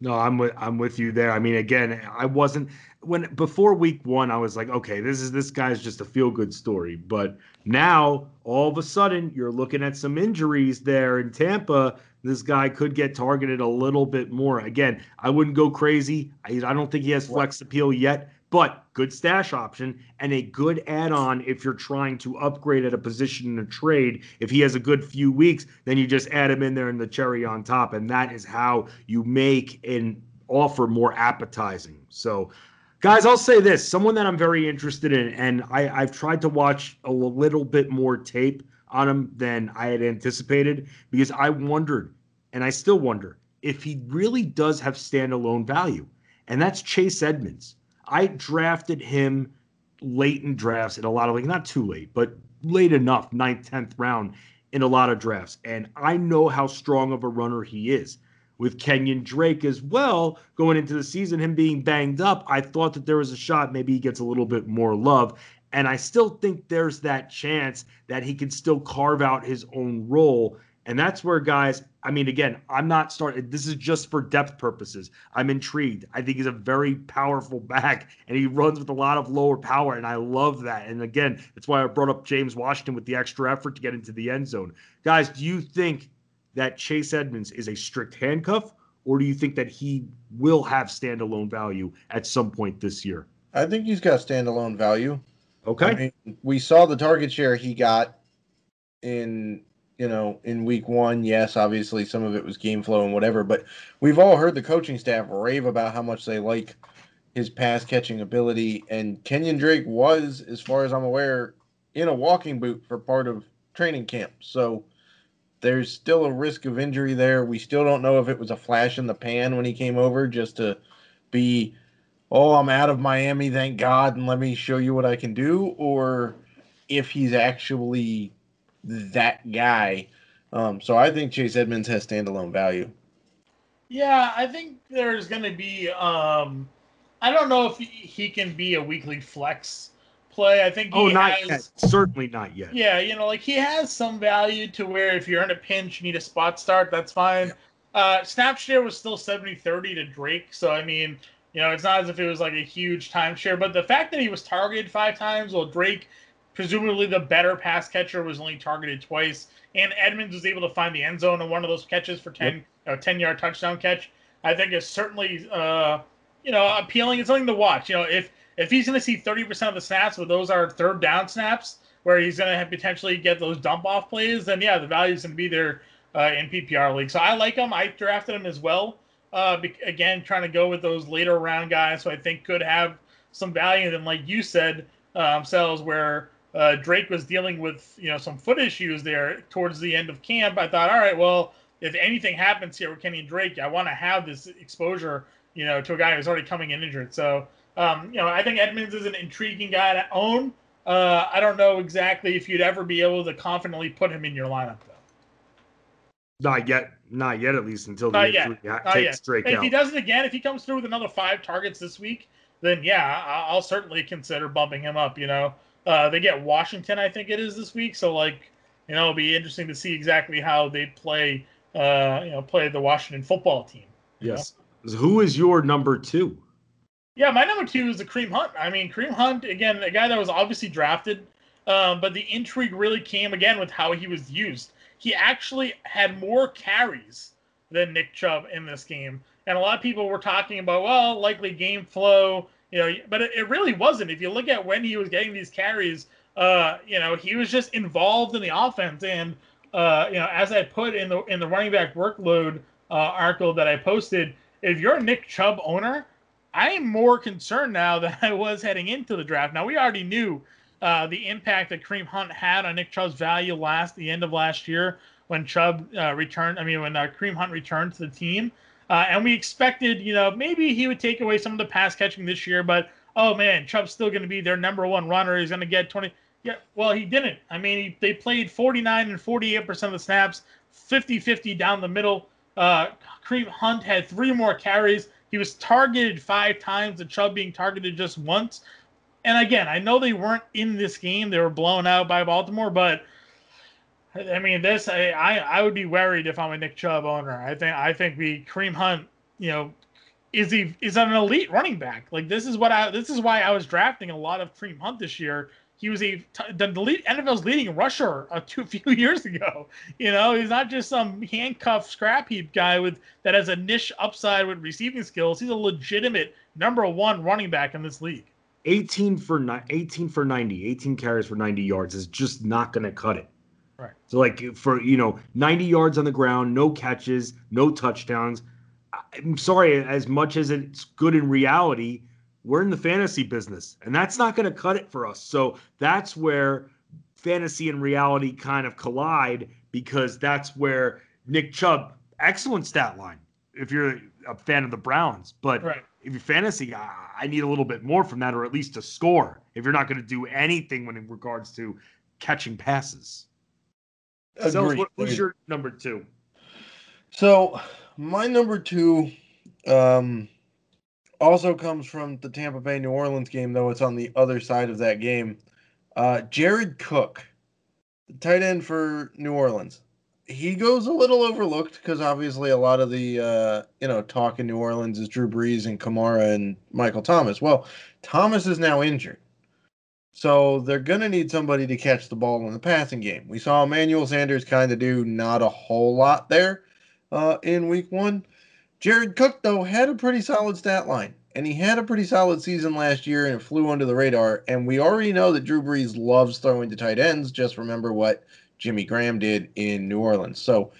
No, I'm with I'm with you there. I mean, again, I wasn't when before week one, I was like, okay, this is this guy's just a feel good story. But now, all of a sudden, you're looking at some injuries there in Tampa. This guy could get targeted a little bit more. Again, I wouldn't go crazy. I, I don't think he has flex appeal yet, but good stash option and a good add on if you're trying to upgrade at a position in a trade. If he has a good few weeks, then you just add him in there and the cherry on top. And that is how you make an offer more appetizing. So, guys, I'll say this someone that I'm very interested in, and I, I've tried to watch a little bit more tape on him than I had anticipated because I wondered, and I still wonder, if he really does have standalone value. And that's Chase Edmonds. I drafted him late in drafts in a lot of like not too late, but late enough, ninth, tenth round in a lot of drafts. And I know how strong of a runner he is. With Kenyan Drake as well going into the season, him being banged up, I thought that there was a shot maybe he gets a little bit more love. And I still think there's that chance that he can still carve out his own role. And that's where guys, I mean, again, I'm not starting. This is just for depth purposes. I'm intrigued. I think he's a very powerful back, and he runs with a lot of lower power, and I love that. And again, that's why I brought up James Washington with the extra effort to get into the end zone. Guys, do you think that Chase Edmonds is a strict handcuff, or do you think that he will have standalone value at some point this year? I think he's got standalone value. Okay. I mean, we saw the target share he got in you know in week one. Yes, obviously some of it was game flow and whatever, but we've all heard the coaching staff rave about how much they like his pass catching ability. And Kenyan Drake was, as far as I'm aware, in a walking boot for part of training camp. So there's still a risk of injury there. We still don't know if it was a flash in the pan when he came over just to be oh, I'm out of Miami, thank God, and let me show you what I can do, or if he's actually that guy. Um, so I think Chase Edmonds has standalone value. Yeah, I think there's going to be. Um, I don't know if he can be a weekly flex play. I think. oh, not has, yet. Certainly not yet. Yeah, you know, like he has some value to where if you're in a pinch, you need a spot start, that's fine. Uh, snap share was still 70 30 to Drake. So, I mean, you know, it's not as if it was like a huge timeshare, but the fact that he was targeted five times, while Drake, presumably the better pass catcher, was only targeted twice, and Edmonds was able to find the end zone on one of those catches for 10, yep. you know, 10 yard touchdown catch, I think is certainly, uh, you know, appealing. It's something to watch. You know, if if he's going to see 30% of the snaps, but those are third down snaps, where he's going to potentially get those dump off plays, then yeah, the value is going to be there uh, in PPR league. So I like him. I drafted him as well. Uh, again, trying to go with those later round guys, who I think could have some value. And like you said, um, Selz where uh, Drake was dealing with you know some foot issues there towards the end of camp. I thought, all right, well, if anything happens here with Kenyan Drake, I want to have this exposure, you know, to a guy who's already coming in injured. So, um, you know, I think Edmonds is an intriguing guy to own. Uh, I don't know exactly if you'd ever be able to confidently put him in your lineup, though. Not yet. Not yet, at least until the. Not takes Drake If he does it again, if he comes through with another five targets this week, then yeah, I'll certainly consider bumping him up. You know, uh, they get Washington, I think it is this week, so like, you know, it'll be interesting to see exactly how they play. Uh, you know, play the Washington football team. Yes. Know? Who is your number two? Yeah, my number two is the Kareem Hunt. I mean, Kareem Hunt again, a guy that was obviously drafted, um, but the intrigue really came again with how he was used he actually had more carries than Nick Chubb in this game. And a lot of people were talking about, well, likely game flow, you know, but it, it really wasn't. If you look at when he was getting these carries, uh, you know, he was just involved in the offense. And uh, you know, as I put in the in the running back workload uh, article that I posted, if you're a Nick Chubb owner, I am more concerned now than I was heading into the draft. Now we already knew uh, the impact that Kareem Hunt had on Nick Chubb's value last the end of last year when Chubb uh, returned. I mean, when uh, Kareem Hunt returned to the team, uh, and we expected, you know, maybe he would take away some of the pass catching this year, but oh man, Chubb's still going to be their number one runner. He's going to get 20. Yeah, well, he didn't. I mean, he, they played 49 and 48 percent of the snaps, 50-50 down the middle. Uh, Kareem Hunt had three more carries. He was targeted five times, and Chubb being targeted just once and again, I know they weren't in this game; they were blown out by Baltimore. But I mean, this I, I would be worried if I'm a Nick Chubb owner. I think I think we Kareem Hunt, you know, is he is an elite running back. Like this is what I this is why I was drafting a lot of Kareem Hunt this year. He was a the, lead, NFL's leading rusher a two, few years ago. You know, he's not just some handcuff scrap heap guy with that has a niche upside with receiving skills. He's a legitimate number one running back in this league. 18 for 18 for 90, 18 carries for 90 yards is just not going to cut it. Right. So like for you know 90 yards on the ground, no catches, no touchdowns. I'm sorry, as much as it's good in reality, we're in the fantasy business, and that's not going to cut it for us. So that's where fantasy and reality kind of collide because that's where Nick Chubb, excellent stat line. If you're a fan of the Browns, but right. if you're fantasy, I need a little bit more from that, or at least a score. If you're not going to do anything when in regards to catching passes. So, what, who's your number two? So, my number two um, also comes from the Tampa Bay New Orleans game, though it's on the other side of that game. Uh, Jared Cook, the tight end for New Orleans. He goes a little overlooked because obviously a lot of the uh, you know talk in New Orleans is Drew Brees and Kamara and Michael Thomas. Well, Thomas is now injured. So they're going to need somebody to catch the ball in the passing game. We saw Emmanuel Sanders kind of do not a whole lot there uh, in week one. Jared Cook, though, had a pretty solid stat line, and he had a pretty solid season last year and it flew under the radar. And we already know that Drew Brees loves throwing to tight ends. Just remember what Jimmy Graham did in New Orleans. So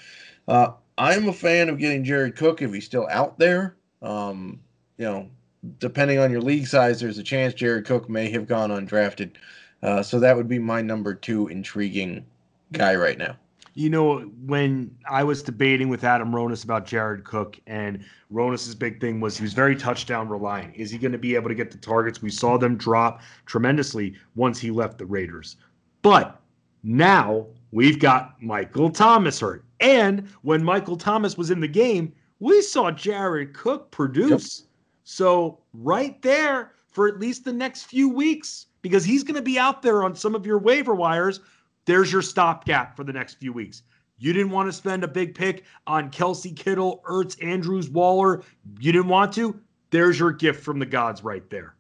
uh, I'm a fan of getting Jared Cook if he's still out there. Um, you know, depending on your league size, there's a chance Jared Cook may have gone undrafted. Uh, so that would be my number two intriguing guy right now. You know, when I was debating with Adam Ronis about Jared Cook, and Ronis's big thing was he was very touchdown reliant. Is he going to be able to get the targets? We saw them drop tremendously once he left the Raiders. But now we've got Michael Thomas hurt. And when Michael Thomas was in the game, we saw Jared Cook produce. Yep. So, right there for at least the next few weeks, because he's going to be out there on some of your waiver wires, there's your stopgap for the next few weeks. You didn't want to spend a big pick on Kelce Kittle, Ertz, Andrews, Waller. You didn't want to. There's your gift from the gods right there.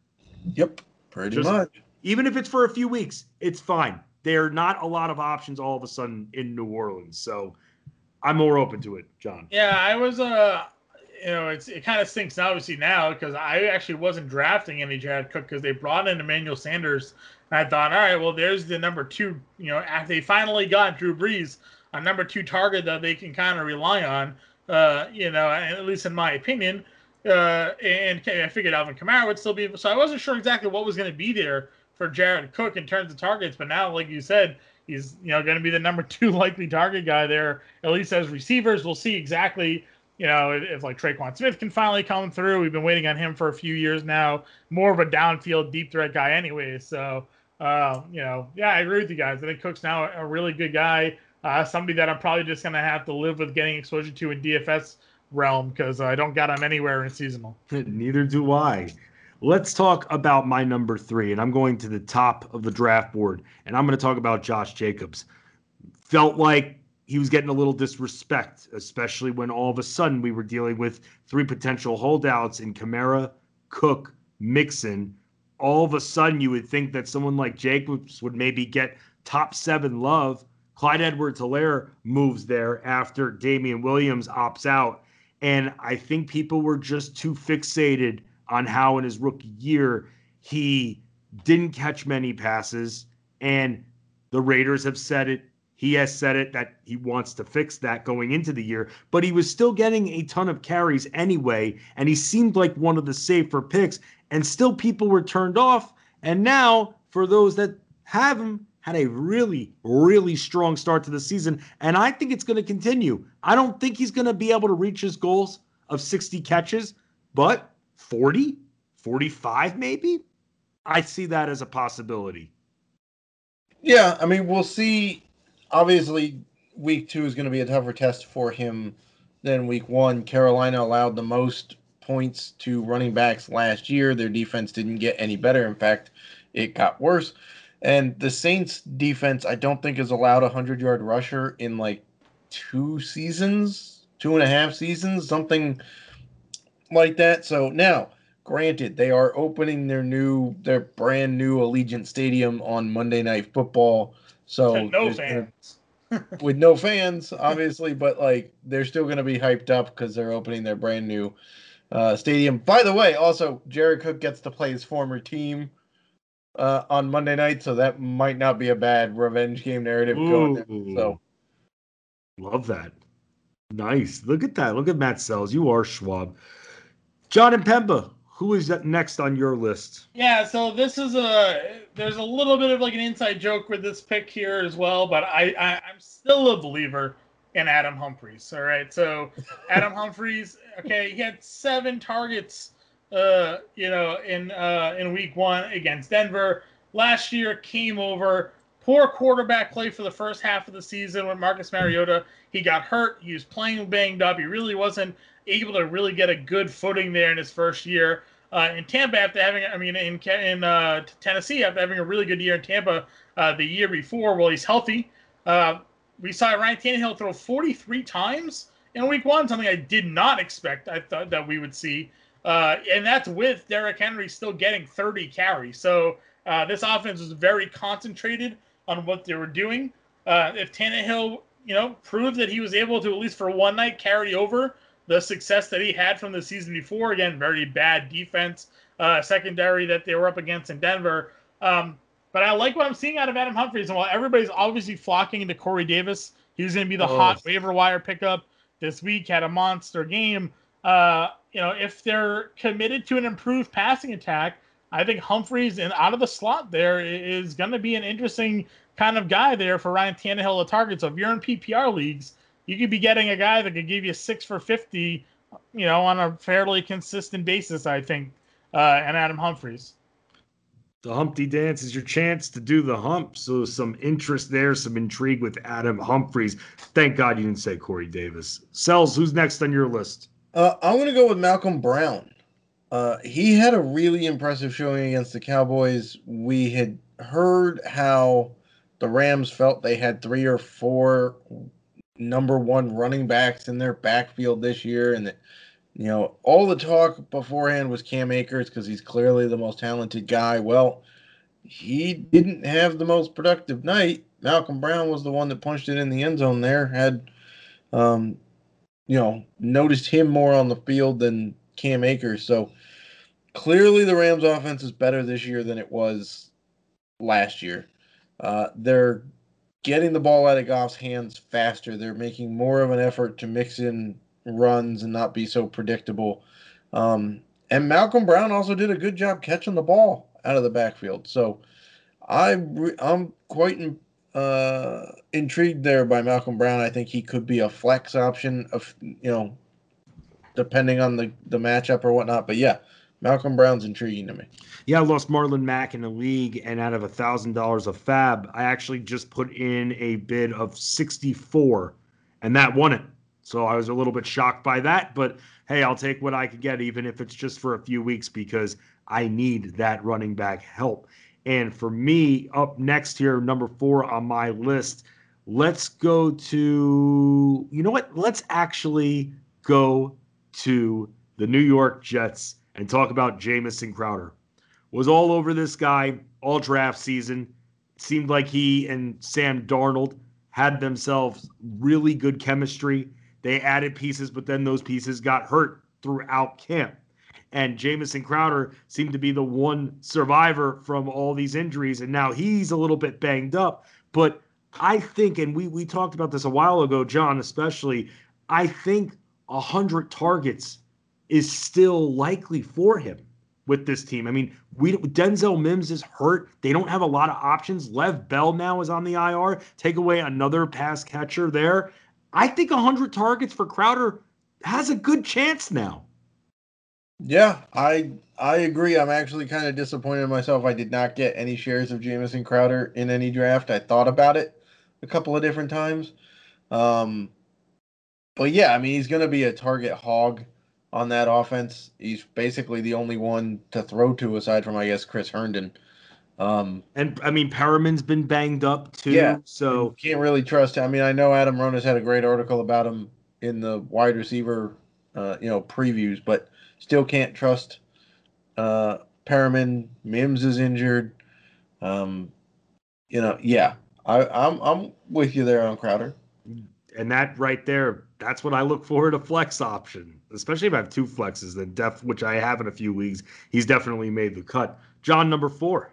Yep, pretty Just, much. Even if it's for a few weeks, it's fine. There are not a lot of options all of a sudden in New Orleans. So I'm more open to it, Jon. Yeah, I was uh you know, it's it kind of sinks obviously now because I actually wasn't drafting any Jared Cook because they brought in Emmanuel Sanders. And I thought, all right, well, there's the number two. You know, after they finally got Drew Brees, a number two target that they can kind of rely on. Uh, you know, at least in my opinion. Uh, and I figured Alvin Kamara would still be. So I wasn't sure exactly what was going to be there for Jared Cook in terms of targets. But now, like you said, he's you know going to be the number two likely target guy there, at least as receivers. We'll see exactly you know, if, if, like Tre'Quan Smith can finally come through, we've been waiting on him for a few years now. More of a downfield deep threat guy, anyway. So, uh, you know, yeah, I agree with you guys. I think Cook's now a really good guy. Uh, somebody that I'm probably just gonna have to live with getting exposure to in DFS realm because I don't got him anywhere in seasonal. Neither do I. Let's talk about my number three, and I'm going to the top of the draft board, and I'm going to talk about Josh Jacobs. Felt like he was getting a little disrespect, especially when all of a sudden we were dealing with three potential holdouts in Kamara, Cook, Mixon. All of a sudden, you would think that someone like Jacobs would maybe get top seven love. Clyde Edwards-Helaire moves there after Damien Williams opts out. And I think people were just too fixated on how in his rookie year he didn't catch many passes. And the Raiders have said it he has said it that he wants to fix that going into the year, but he was still getting a ton of carries anyway, and he seemed like one of the safer picks, and still people were turned off. And now, for those that have him, had a really, really strong start to the season, and I think it's going to continue. I don't think he's going to be able to reach his goals of 60 catches, but 40, 45 maybe? I see that as a possibility. Yeah, I mean, we'll see obviously week two is going to be a tougher test for him than week one. Carolina allowed the most points to running backs last year. Their defense didn't get any better. In fact, it got worse. And the Saints defense, I don't think has allowed a hundred yard rusher in like two seasons, two and a half seasons, something like that. So now, granted, they are opening their new, their brand new Allegiant Stadium on Monday Night Football. So no fans. with no fans, obviously, but like they're still going to be hyped up because they're opening their brand new uh, stadium. By the way, also Jared Cook gets to play his former team uh, on Monday night, so that might not be a bad revenge game narrative going there. Ooh. So Love that. Nice. Look at that. Look at Matt Selz. You are Schwab. Jon Impemba, who is that next on your list? Yeah, so this is a there's a little bit of like an inside joke with this pick here as well, but I, I I'm still a believer in Adam Humphries. All right, so Adam Humphries, okay, he had seven targets, uh, you know, in uh in week one against Denver. Last year came over poor quarterback play for the first half of the season with Marcus Mariota. He got hurt. He was playing banged up. He really wasn't able to really get a good footing there in his first year uh, in Tampa after having, I mean, in in uh, Tennessee after having a really good year in Tampa uh, the year before. Well, he's healthy. Uh, we saw Ryan Tannehill throw 43 times in week one, something I did not expect. I thought that we would see, uh, and that's with Derrick Henry still getting 30 carries. So uh, this offense was very concentrated on what they were doing. If Tannehill, you know, proved that he was able to at least for one night carry over the success that he had from the season before. Again, very bad defense, uh, secondary that they were up against in Denver. Um, but I like what I'm seeing out of Adam Humphries. And while everybody's obviously flocking into Corey Davis, he's going to be the Oh. hot waiver wire pickup this week. Had a monster game. Uh, you know, if they're committed to an improved passing attack, I think Humphries and out of the slot there is going to be an interesting kind of guy there for Ryan Tannehill to target. So if you're in PPR leagues, you could be getting a guy that could give you six for 50, you know, on a fairly consistent basis, I think, uh, and Adam Humphries. The Humpty Dance is your chance to do the hump. So some interest there, some intrigue with Adam Humphries. Thank God you didn't say Corey Davis. Selz, who's next on your list? uh, I'm going to go with Malcolm Brown. Uh, he had a really impressive showing against the Cowboys. We had heard how the Rams felt they had three or four number one running backs in their backfield this year, and you know all the talk beforehand was Cam Akers because he's clearly the most talented guy. Well, he didn't have the most productive night. Malcolm Brown was the one that punched it in the end zone. There had, um, you know, noticed him more on the field than Cam Akers. So clearly, the Rams' offense is better this year than it was last year. Uh, they're getting the ball out of Goff's hands faster. They're making more of an effort to mix in runs and not be so predictable. Um, and Malcolm Brown also did a good job catching the ball out of the backfield. So I I'm quite in, uh, intrigued there by Malcolm Brown. I think he could be a flex option of you know depending on the the matchup or whatnot. But yeah, Malcolm Brown's intriguing to me. Yeah, I lost Marlon Mack in the league, and out of a thousand dollars of fab, I actually just put in a bid of sixty-four, and that won it. So I was a little bit shocked by that, but hey, I'll take what I could get, even if it's just for a few weeks, because I need that running back help. And for me, up next here, number four on my list, let's go to you know what? Let's actually go to the New York Jets and talk about Jamison Crowder. Was all over this guy all draft season. Seemed like he and Sam Darnold had themselves really good chemistry. They added pieces, but then those pieces got hurt throughout camp. And Jamison Crowder seemed to be the one survivor from all these injuries. And now he's a little bit banged up. But I think, and we we talked about this a while ago, Jon, especially, I think a hundred targets is still likely for him with this team. I mean, we Denzel Mims is hurt. They don't have a lot of options. Lev Bell now is on the IR. Take away another pass catcher there. I think 100 targets for Crowder has a good chance now. Yeah, I I agree. I'm actually kind of disappointed in myself. I did not get any shares of Jamison Crowder in any draft. I thought about it a couple of different times. Um, but yeah, I mean, he's going to be a target hog on that offense. He's basically the only one to throw to aside from, I guess, Chris Herndon. Um, and I mean, Perriman's been banged up too. Yeah. So can't really trust. Him. I mean, I know Adam Ronis had a great article about him in the wide receiver, uh, you know, previews, but still can't trust uh, Perriman. Mims is injured. Um, you know, yeah, I, I'm I'm with you there on Crowder. and that right there, that's what I look for in a flex option, especially if I have two flexes. Then def, which I have in a few leagues, he's definitely made the cut. Jon, number four.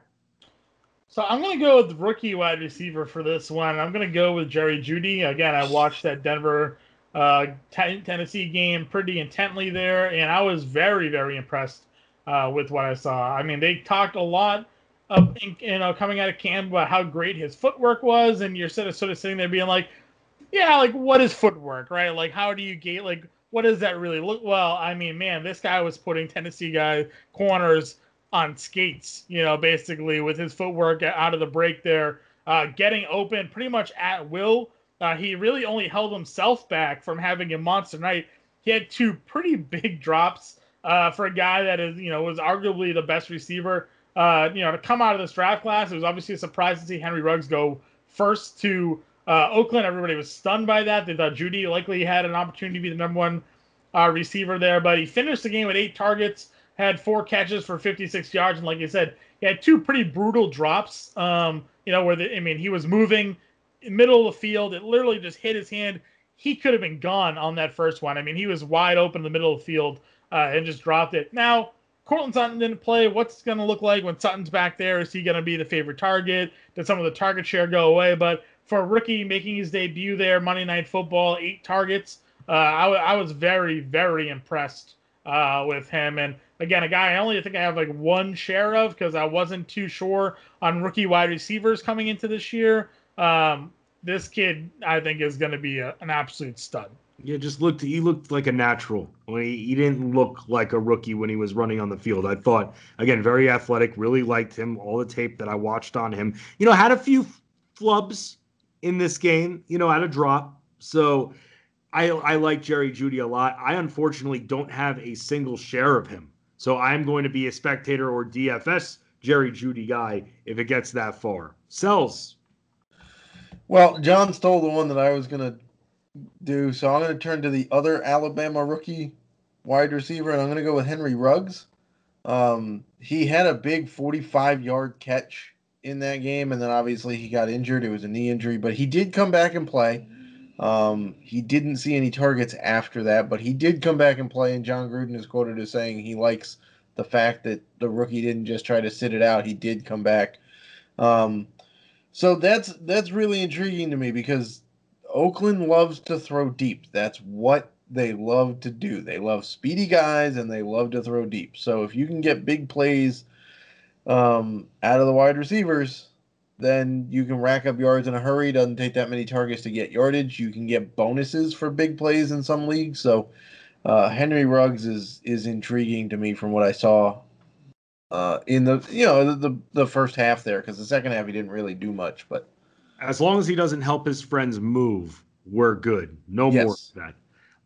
So I'm going to go with rookie wide receiver for this one. I'm going to go with Jerry Jeudy. Again, I watched that Denver uh, t- Tennessee game pretty intently there, and I was very, very impressed uh, with what I saw. I mean, they talked a lot of you know coming out of camp about how great his footwork was, and you're sort of sort of sitting there being like, yeah, like what is footwork, right? Like how do you gate like what does that really look? Well, I mean, man, this guy was putting Tennessee guy corners on skates, you know, basically with his footwork out of the break there, uh, getting open pretty much at will. Uh, he really only held himself back from having a monster night. He had two pretty big drops uh, for a guy that is, you know, was arguably the best receiver. Uh, you know, to come out of this draft class, it was obviously a surprise to see Henry Ruggs go first to uh, Oakland. Everybody was stunned by that. They thought Jeudy likely had an opportunity to be the number one uh, receiver there, but he finished the game with eight targets, had four catches for 56 yards, and like you said, he had two pretty brutal drops. Um, you know, where the, I mean, he was moving middle of the field. It literally just hit his hand. He could have been gone on that first one. I mean, he was wide open in the middle of the field uh, and just dropped it. Now, Courtland Sutton didn't play. What's going to look like when Sutton's back there? Is he going to be the favorite target? Did some of the target share go away? But for a rookie making his debut there, Monday Night Football, eight targets. Uh, I, I was very, very impressed uh, with him. And again, a guy I only think I have like one share of because I wasn't too sure on rookie wide receivers coming into this year. Um, this kid, I think, is going to be a, an absolute stud. Yeah, just looked. He looked like a natural. He, he didn't look like a rookie when he was running on the field. I thought again, very athletic. Really liked him. All the tape that I watched on him. You know, had a few flubs in this game. You know, at a drop. So I I like Jerry Jeudy a lot. I unfortunately don't have a single share of him. So I'm going to be a spectator or DFS Jerry Jeudy guy if it gets that far. Selz. Well, Jon stole the one that I was going to do, so I'm going to turn to the other Alabama rookie wide receiver, and I'm going to go with Henry Ruggs. Um, he had a big 45 yard catch in that game, and then obviously he got injured. It was a knee injury, but he did come back and play. Um, he didn't see any targets after that, but he did come back and play. And Jon Gruden is quoted as saying he likes the fact that the rookie didn't just try to sit it out; he did come back. Um, so that's that's really intriguing to me because Oakland loves to throw deep. That's what they love to do. They love speedy guys and they love to throw deep. So if you can get big plays um, out of the wide receivers, then you can rack up yards in a hurry. Doesn't take that many targets to get yardage. You can get bonuses for big plays in some leagues. So uh, Henry Ruggs is is intriguing to me from what I saw uh, in the you know the the, the first half there because the second half he didn't really do much. But as long as he doesn't help his friends move, we're good. No Yes. more of that.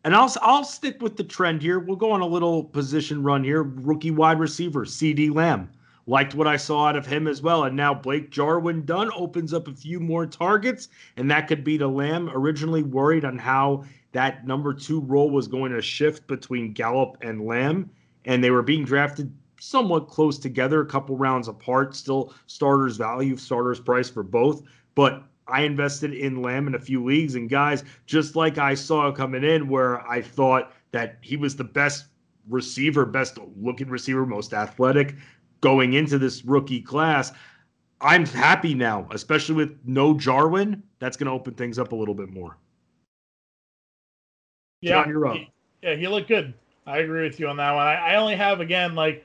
And I'll I'll stick with the trend here. We'll go on a little position run here. Rookie wide receiver, CeeDee Lamb. Liked what I saw out of him as well. And now Blake Jarwin Dunn opens up a few more targets, and that could be to Lamb. Originally worried on how that number two role was going to shift between Gallup and Lamb, and they were being drafted somewhat close together, a couple rounds apart. Still starters value, starters price for both. But I invested in Lamb in a few leagues, and guys, just like I saw coming in, where I thought that he was the best receiver, best looking receiver, most athletic going into this rookie class. I'm happy now, especially with no Jarwin. That's going to open things up a little bit more. Yeah, Jon, you're up. he- yeah, he looked good. I agree with you on that one. I, I only have again like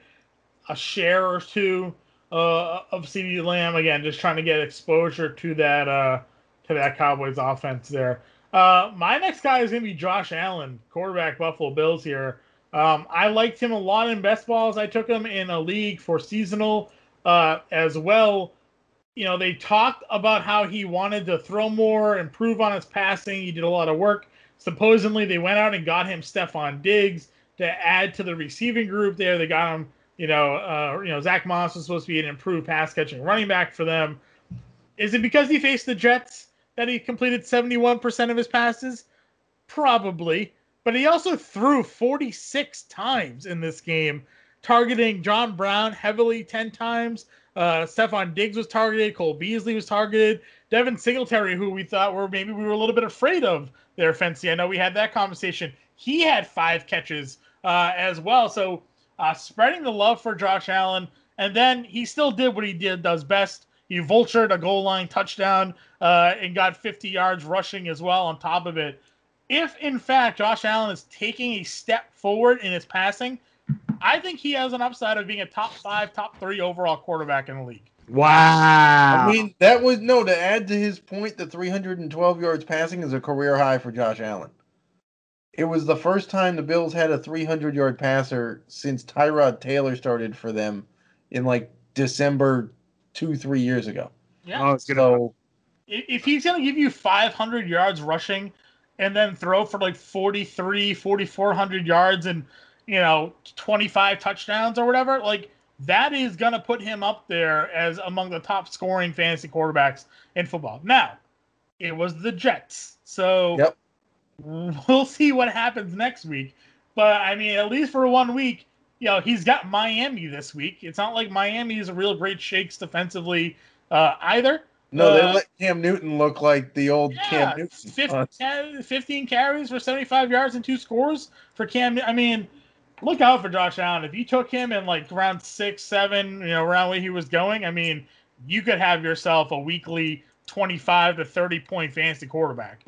a share or two uh, of CeeDee Lamb. Again, just trying to get exposure to that uh, to that Cowboys offense there. Uh, my next guy is gonna be Josh Allen, quarterback Buffalo Bills here. Um, I liked him a lot in best balls. I took him in a league for seasonal uh, as well. You know, they talked about how he wanted to throw more, improve on his passing. He did a lot of work. Supposedly, they went out and got him Stefon Diggs to add to the receiving group there. They got him you know, uh, you know, Zack Moss was supposed to be an improved pass catching running back for them. Is it because he faced the Jets that he completed 71% of his passes? Probably. But he also threw 46 times in this game, targeting John Brown heavily 10 times. Uh, Stefon Diggs was targeted. Cole Beasley was targeted. Devin Singletary, who we thought were maybe we were a little bit afraid of their Fancy. I know we had that conversation. He had five catches uh, as well. So uh, spreading the love for Josh Allen. And then he still did what he did does best. He vultured a goal line touchdown uh, and got 50 yards rushing as well on top of it. If in fact Josh Allen is taking a step forward in his passing, I think he has an upside of being a top five, top three overall quarterback in the league. Wow. I mean, that was no to add to his point. The 312 yards passing is a career high for Josh Allen. It was the first time the Bills had a 300 yard passer since Tyrod Taylor started for them in like December two, three years ago. Yeah. Oh, So if he's going to give you 500 yards rushing and then throw for like 43 4400 yards and you know 25 touchdowns or whatever like that is going to put him up there as among the top scoring fantasy quarterbacks in football. Now it was the jets so Yep. we'll see what happens next week. But i mean at least for one week you know he's got miami this week. It's not like miami is a real great shakes defensively uh, either no, they Uh, let Cam Newton look like the old yeah, Cam Newton. 15, Uh, 10 15 carries for 75 yards and two scores for Cam. I mean, look out for Josh Allen. If you took him in like round six, seven, you know, around where he was going, I mean, you could have yourself a weekly 25 to 30 point fantasy quarterback.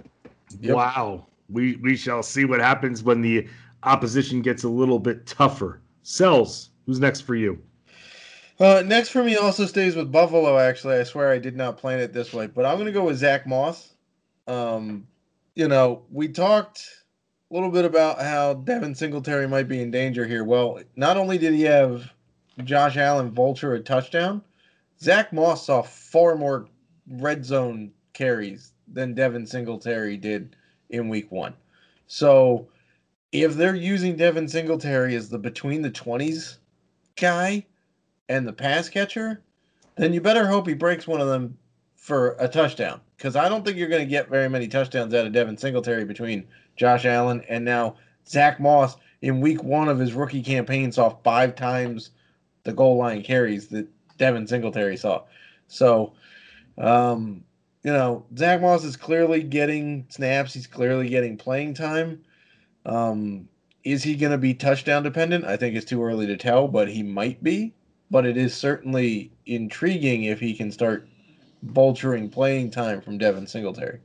Yep. Wow. We we shall see what happens when the opposition gets a little bit tougher. Selz, who's next for you? Uh, next for me also stays with Buffalo. Actually, I swear I did not plan it this way, but I'm going to go with Zack Moss. Um, you know, we talked a little bit about how Devin Singletary might be in danger here. Well, not only did he have Josh Allen vulture a touchdown, Zack Moss saw far more red zone carries than Devin Singletary did in Week One. So, if they're using Devin Singletary as the between the twenties guy and the pass catcher, then you better hope he breaks one of them for a touchdown. Because I don't think you're going to get very many touchdowns out of Devin Singletary between Josh Allen and now Zack Moss in week one of his rookie campaign saw five times the goal line carries that Devin Singletary saw. So, um, you know, Zach Moss is clearly getting snaps. He's clearly getting playing time. Um, is he going to be touchdown dependent? I think it's too early to tell, but he might be but it is certainly intriguing if he can start vulturing playing time from Devin Singletary.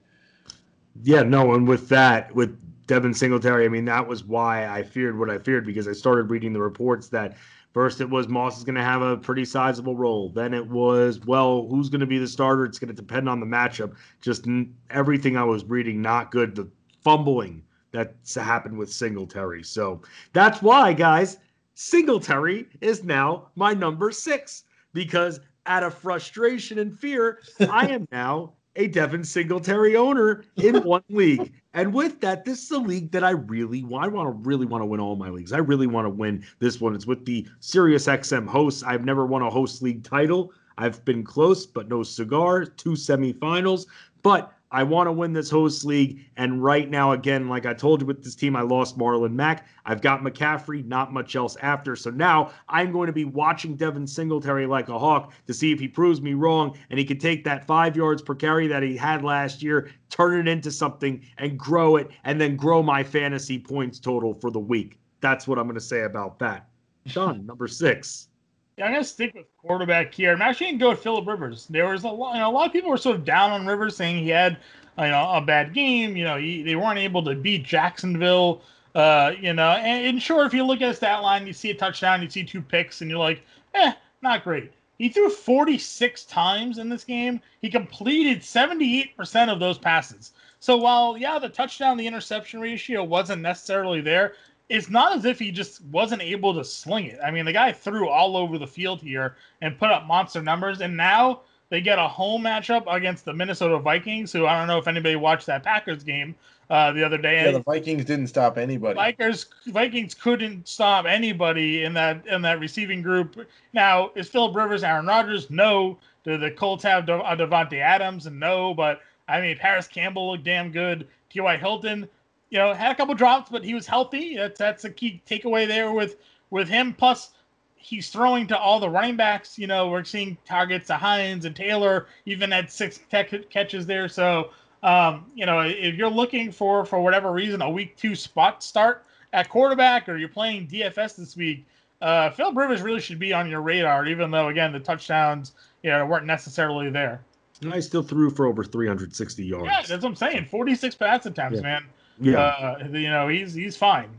Yeah, no, and with that, with Devin Singletary, I mean, that was why I feared what I feared because I started reading the reports that first it was Moss is going to have a pretty sizable role. Then it was, well, who's going to be the starter? It's going to depend on the matchup. Just n- everything I was reading, not good. The fumbling that's happened with Singletary. So that's why, guys, Singletary is now my number six because out of frustration and fear, I am now a Devin Singletary owner in one league. And with that, this is a league that I really want. I want to really want to win all my leagues. I really want to win this one. It's with the Sirius XM hosts. I've never won a host league title. I've been close, but no cigar, two semifinals. But I want to win this host league. And right now, again, like I told you with this team, I lost Marlon Mack. I've got McCaffrey, not much else after. So now I'm going to be watching Devin Singletary like a hawk to see if he proves me wrong and he can take that five yards per carry that he had last year, turn it into something and grow it, and then grow my fantasy points total for the week. That's what I'm going to say about that. Sean, number six. Yeah, I'm gonna stick with quarterback here. I'm actually gonna go with Philip Rivers. There was a lot, you know, a lot of people were sort of down on Rivers, saying he had, you know, a bad game. You know, he, they weren't able to beat Jacksonville. Uh, you know, and, and sure, if you look at his stat line, you see a touchdown, you see two picks, and you're like, eh, not great. He threw 46 times in this game. He completed 78% of those passes. So while yeah, the touchdown, the interception ratio wasn't necessarily there, it's not as if he just wasn't able to sling it. I mean, the guy threw all over the field here and put up monster numbers, and now They get a home matchup against the Minnesota Vikings, who I don't know if anybody watched that Packers game uh, the other day. Yeah, the Vikings didn't stop anybody. Vikings Vikings couldn't stop anybody in that in that receiving group. Now, is Philip Rivers Aaron Rodgers? No. Do the Colts have De- uh, Davante Adams? And no. But I mean, Parris Campbell looked damn good. T.Y. Hilton, you know, had a couple drops, but he was healthy. That's that's a key takeaway there with with him. Plus, he's throwing to all the running backs. You know, we're seeing targets to Hines and Taylor, even had six tech catches there. So, um, you know, if you're looking for, for whatever reason, a week two spot start at quarterback or you're playing DFS this week, uh, Philip Rivers really should be on your radar, even though, again, the touchdowns, you know, weren't necessarily there. And I still threw for over 360 yards. Yeah, that's what I'm saying. 46 pass attempts, Yeah. man. Yeah. Uh, you know, he's he's fine.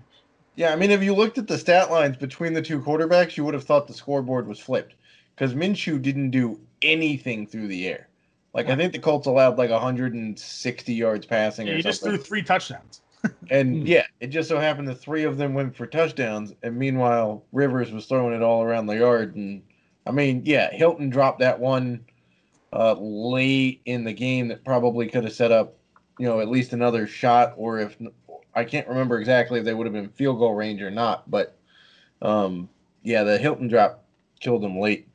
Yeah, I mean, if you looked at the stat lines between the two quarterbacks, you would have thought the scoreboard was flipped because Minshew didn't do anything through the air. Like I think the Colts allowed like 160 yards passing Yeah, or he just threw three touchdowns. and yeah, it just so happened the three of them went for touchdowns, and meanwhile Rivers was throwing it all around the yard. And I mean, yeah, Hilton dropped that one uh, late in the game that probably could have set up, you know, at least another shot, or if I can't remember exactly if they would have been field goal range or not, but um, yeah, the Hilton drop killed him late.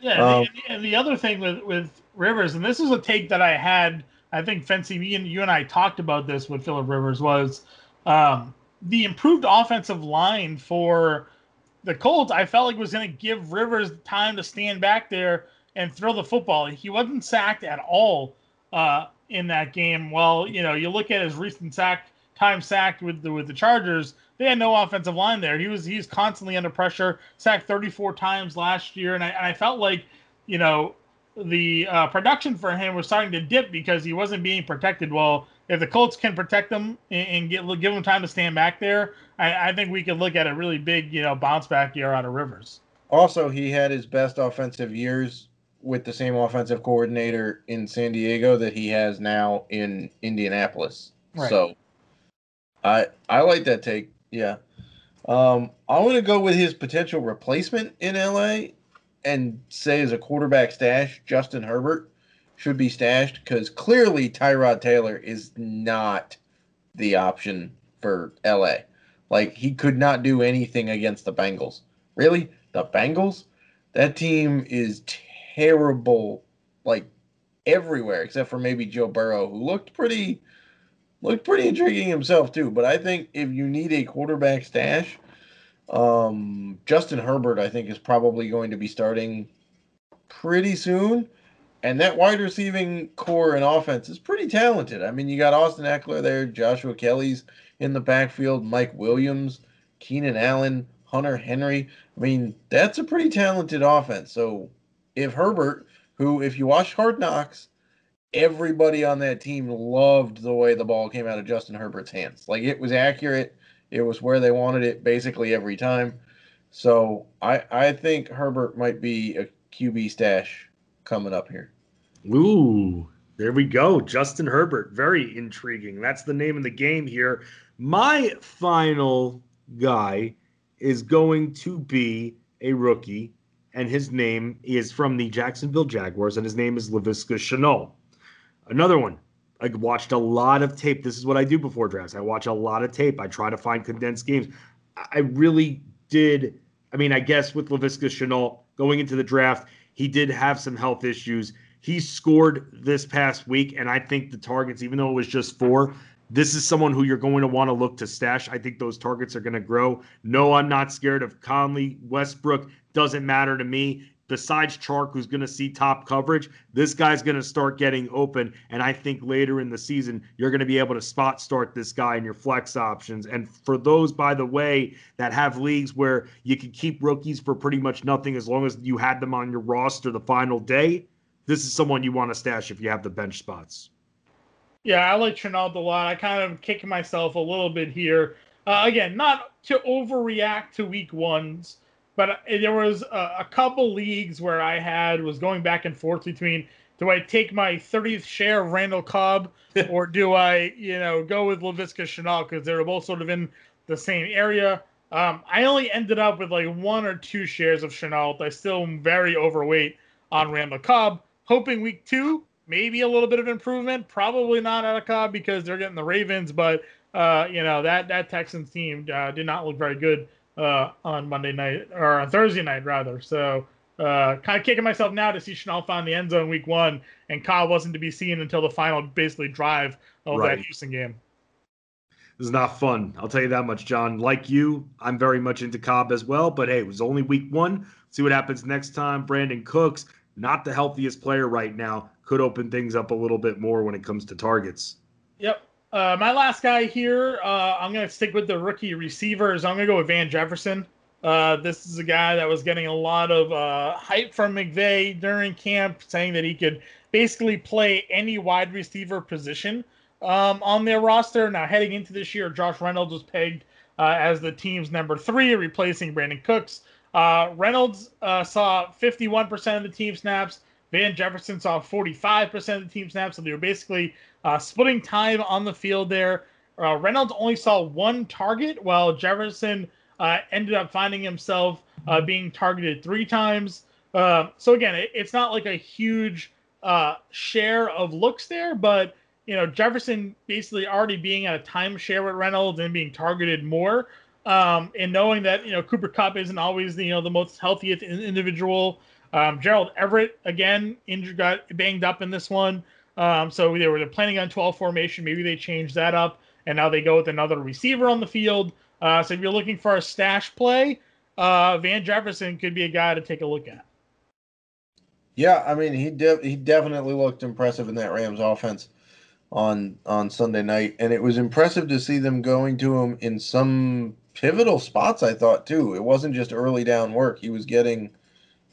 Yeah, Um, and, the, and the other thing with with Rivers, and this is a take that I had, I think Fancy, me and you and I talked about this with Philip Rivers was um, the improved offensive line for the Colts. I felt like was going to give Rivers time to stand back there and throw the football. He wasn't sacked at all uh, in that game. Well, you know, you look at his recent sack time sacked with the with the Chargers. They had no offensive line there. He was he's constantly under pressure. Sacked 34 times last year, and I, and I felt like, you know, the uh, production for him was starting to dip because he wasn't being protected well. If the Colts can protect him and, and get give him time to stand back there, I, I think we could look at a really big, you know, bounce back year out of Rivers. Also, he had his best offensive years with the same offensive coordinator in San Diego that he has now in Indianapolis. Right. So I I like that take. Yeah. Um, I want to go with his potential replacement in LA and say as a quarterback stash, Justin Herbert should be stashed because clearly Tyrod Taylor is not the option for LA. Like he could not do anything against the Bengals. Really? The Bengals? That team is terrible like everywhere except for maybe Joe Burrow who looked pretty looked pretty intriguing himself too. But I think if you need a quarterback stash, um, Justin Herbert I think is probably going to be starting pretty soon. And that wide receiving core and offense is pretty talented. I mean, you got Austin Ekeler there, Joshua Kelley's in the backfield, Mike Williams, Keenan Allen, Hunter Henry. I mean, that's a pretty talented offense. So if Herbert, who, if you watch Hard Knocks, everybody on that team loved the way the ball came out of Justin Herbert's hands. Like it was accurate. It was where they wanted it basically every time. So I I think Herbert might be a QB stash coming up here. Ooh, there we go. Justin Herbert. Very intriguing. That's the name of the game here. My final guy is going to be a rookie, and his name is from the Jacksonville Jaguars, and his name is Laviska Shenault. Another one. I watched a lot of tape. This is what I do before drafts. I watch a lot of tape. I try to find condensed games. I really did. I mean, I guess with Laviska Shenault going into the draft, he did have some health issues. He scored this past week, and I think the targets, even though it was just four, this is someone who you're going to want to look to stash. I think those targets are going to grow. No, I'm not scared of Conley, Westbrook. Doesn't matter to me. Besides Chark, who's going to see top coverage, this guy's going to start getting open. And I think later in the season, you're going to be able to spot start this guy in your flex options. And for those, by the way, that have leagues where you can keep rookies for pretty much nothing as long as you had them on your roster the final day, this is someone you want to stash if you have the bench spots. Yeah, I like Shenault a lot. I kind of kicking myself a little bit here. Uh, again, not to overreact to week ones, but uh, there was a, a couple leagues where I had was going back and forth between do I take my 30th share of Randall Cobb or do I, you know, go with Laviska Shenault because they were both sort of in the same area. Um, I only ended up with like one or two shares of Shenault. I still am very overweight on Randall Cobb. hoping week two, maybe a little bit of improvement. Probably not out of Cobb because they're getting the Ravens, but uh, you know that that Texans team uh, did not look very good uh, on Monday night or on Thursday night rather. So uh, kind of kicking myself now to see Shenault find the end zone week one, and Cobb wasn't to be seen until the final basically drive of right. that Houston game. This is not fun. I'll tell you that much, Jon. Like you, I'm very much into Cobb as well. But hey, it was only week one. See what happens next time. Brandin Cooks, not the healthiest player right now, could open things up a little bit more when it comes to targets. Yep. Uh, my last guy here, uh, I'm going to stick with the rookie receivers. I'm going to go with Van Jefferson. Uh, this is a guy that was getting a lot of uh, hype from McVay during camp, saying that he could basically play any wide receiver position um, on their roster. Now, heading into this year, Josh Reynolds was pegged uh, as the team's number three, replacing Brandin Cooks. Uh, Reynolds saw 51% of the team snaps. Van Jefferson saw 45% of the team snaps. So they were basically uh, splitting time on the field there. Uh, Reynolds only saw one target, while Jefferson uh, ended up finding himself being targeted three times. so again, it, it's not like a huge share of looks there, but you know, Jefferson basically already being at a timeshare with Reynolds and being targeted more, um, and knowing that you know Cooper Kupp isn't always the, you know the most healthiest individual. Um, Gerald Everett again injured, got banged up in this one, um, so they were planning on 12 formation. Maybe they changed that up, and now they go with another receiver on the field. Uh, so if you're looking for a stash play, uh, Van Jefferson could be a guy to take a look at. Yeah, I mean he de- he definitely looked impressive in that Rams offense on on Sunday night, and it was impressive to see them going to him in some pivotal spots. I thought too. It wasn't just early down work. He was getting,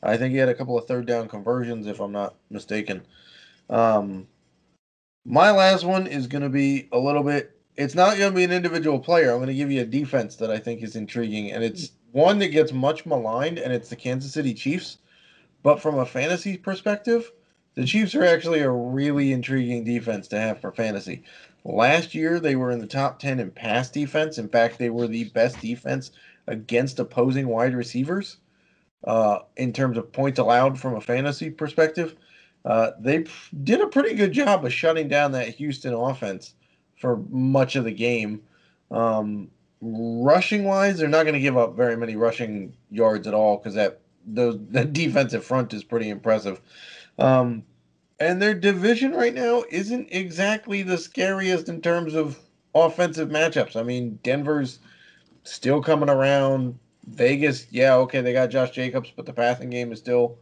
I think he had a couple of third down conversions, if I'm not mistaken. Um, my last one is going to be a little bit. It's not going to be an individual player. I'm going to give you a defense that I think is intriguing, and it's one that gets much maligned, and it's the Kansas City Chiefs. But from a fantasy perspective, the Chiefs are actually a really intriguing defense to have for fantasy. Last year, they were in the top 10 in pass defense. In fact, they were the best defense against opposing wide receivers uh, in terms of points allowed from a fantasy perspective. Uh, they did a pretty good job of shutting down that Houston offense for much of the game. Um, rushing wise, they're not going to give up very many rushing yards at all because that those that defensive front is pretty impressive. Um, and their division right now isn't exactly the scariest in terms of offensive matchups. I mean, Denver's still coming around. Vegas, yeah, okay, they got Josh Jacobs, but the passing game is still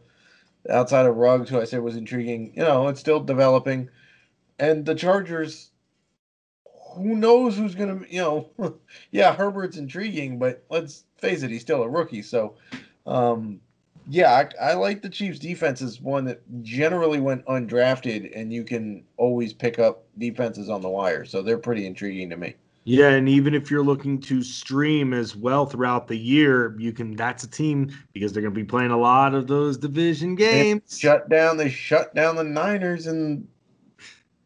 outside of Ruggs, who I said was intriguing. You know, it's still developing. And the Chargers, who knows who's to, you know, yeah, Herbert's intriguing, but let's face it, he's still a rookie. So, um, yeah, I, I, like the Chiefs' defense as one that generally went undrafted, and you can always pick up defenses on the wire. So they're pretty intriguing to me. Yeah, and even if you're looking to stream as well throughout the year, you can. That's a team because they're going to be playing a lot of those division games. They shut down. They shut down the Niners, and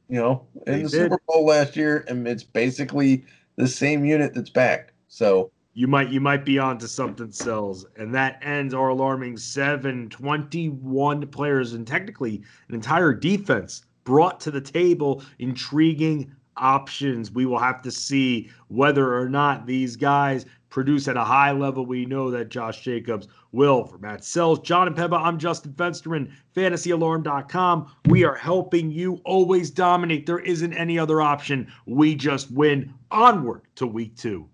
you know, in they the did. Super Bowl last year, and it's basically the same unit that's back. So you might you might be onto something Selz and that ends our alarming 7 21 players and technically an entire defense brought to the table intriguing options. We will have to see whether or not these guys produce at a high level. We know that josh jacobs will. For matt Selz john and peba i'm justin fensterman fantasyalarm.com we are helping you always dominate. There isn't any other option. We just win. Onward to week two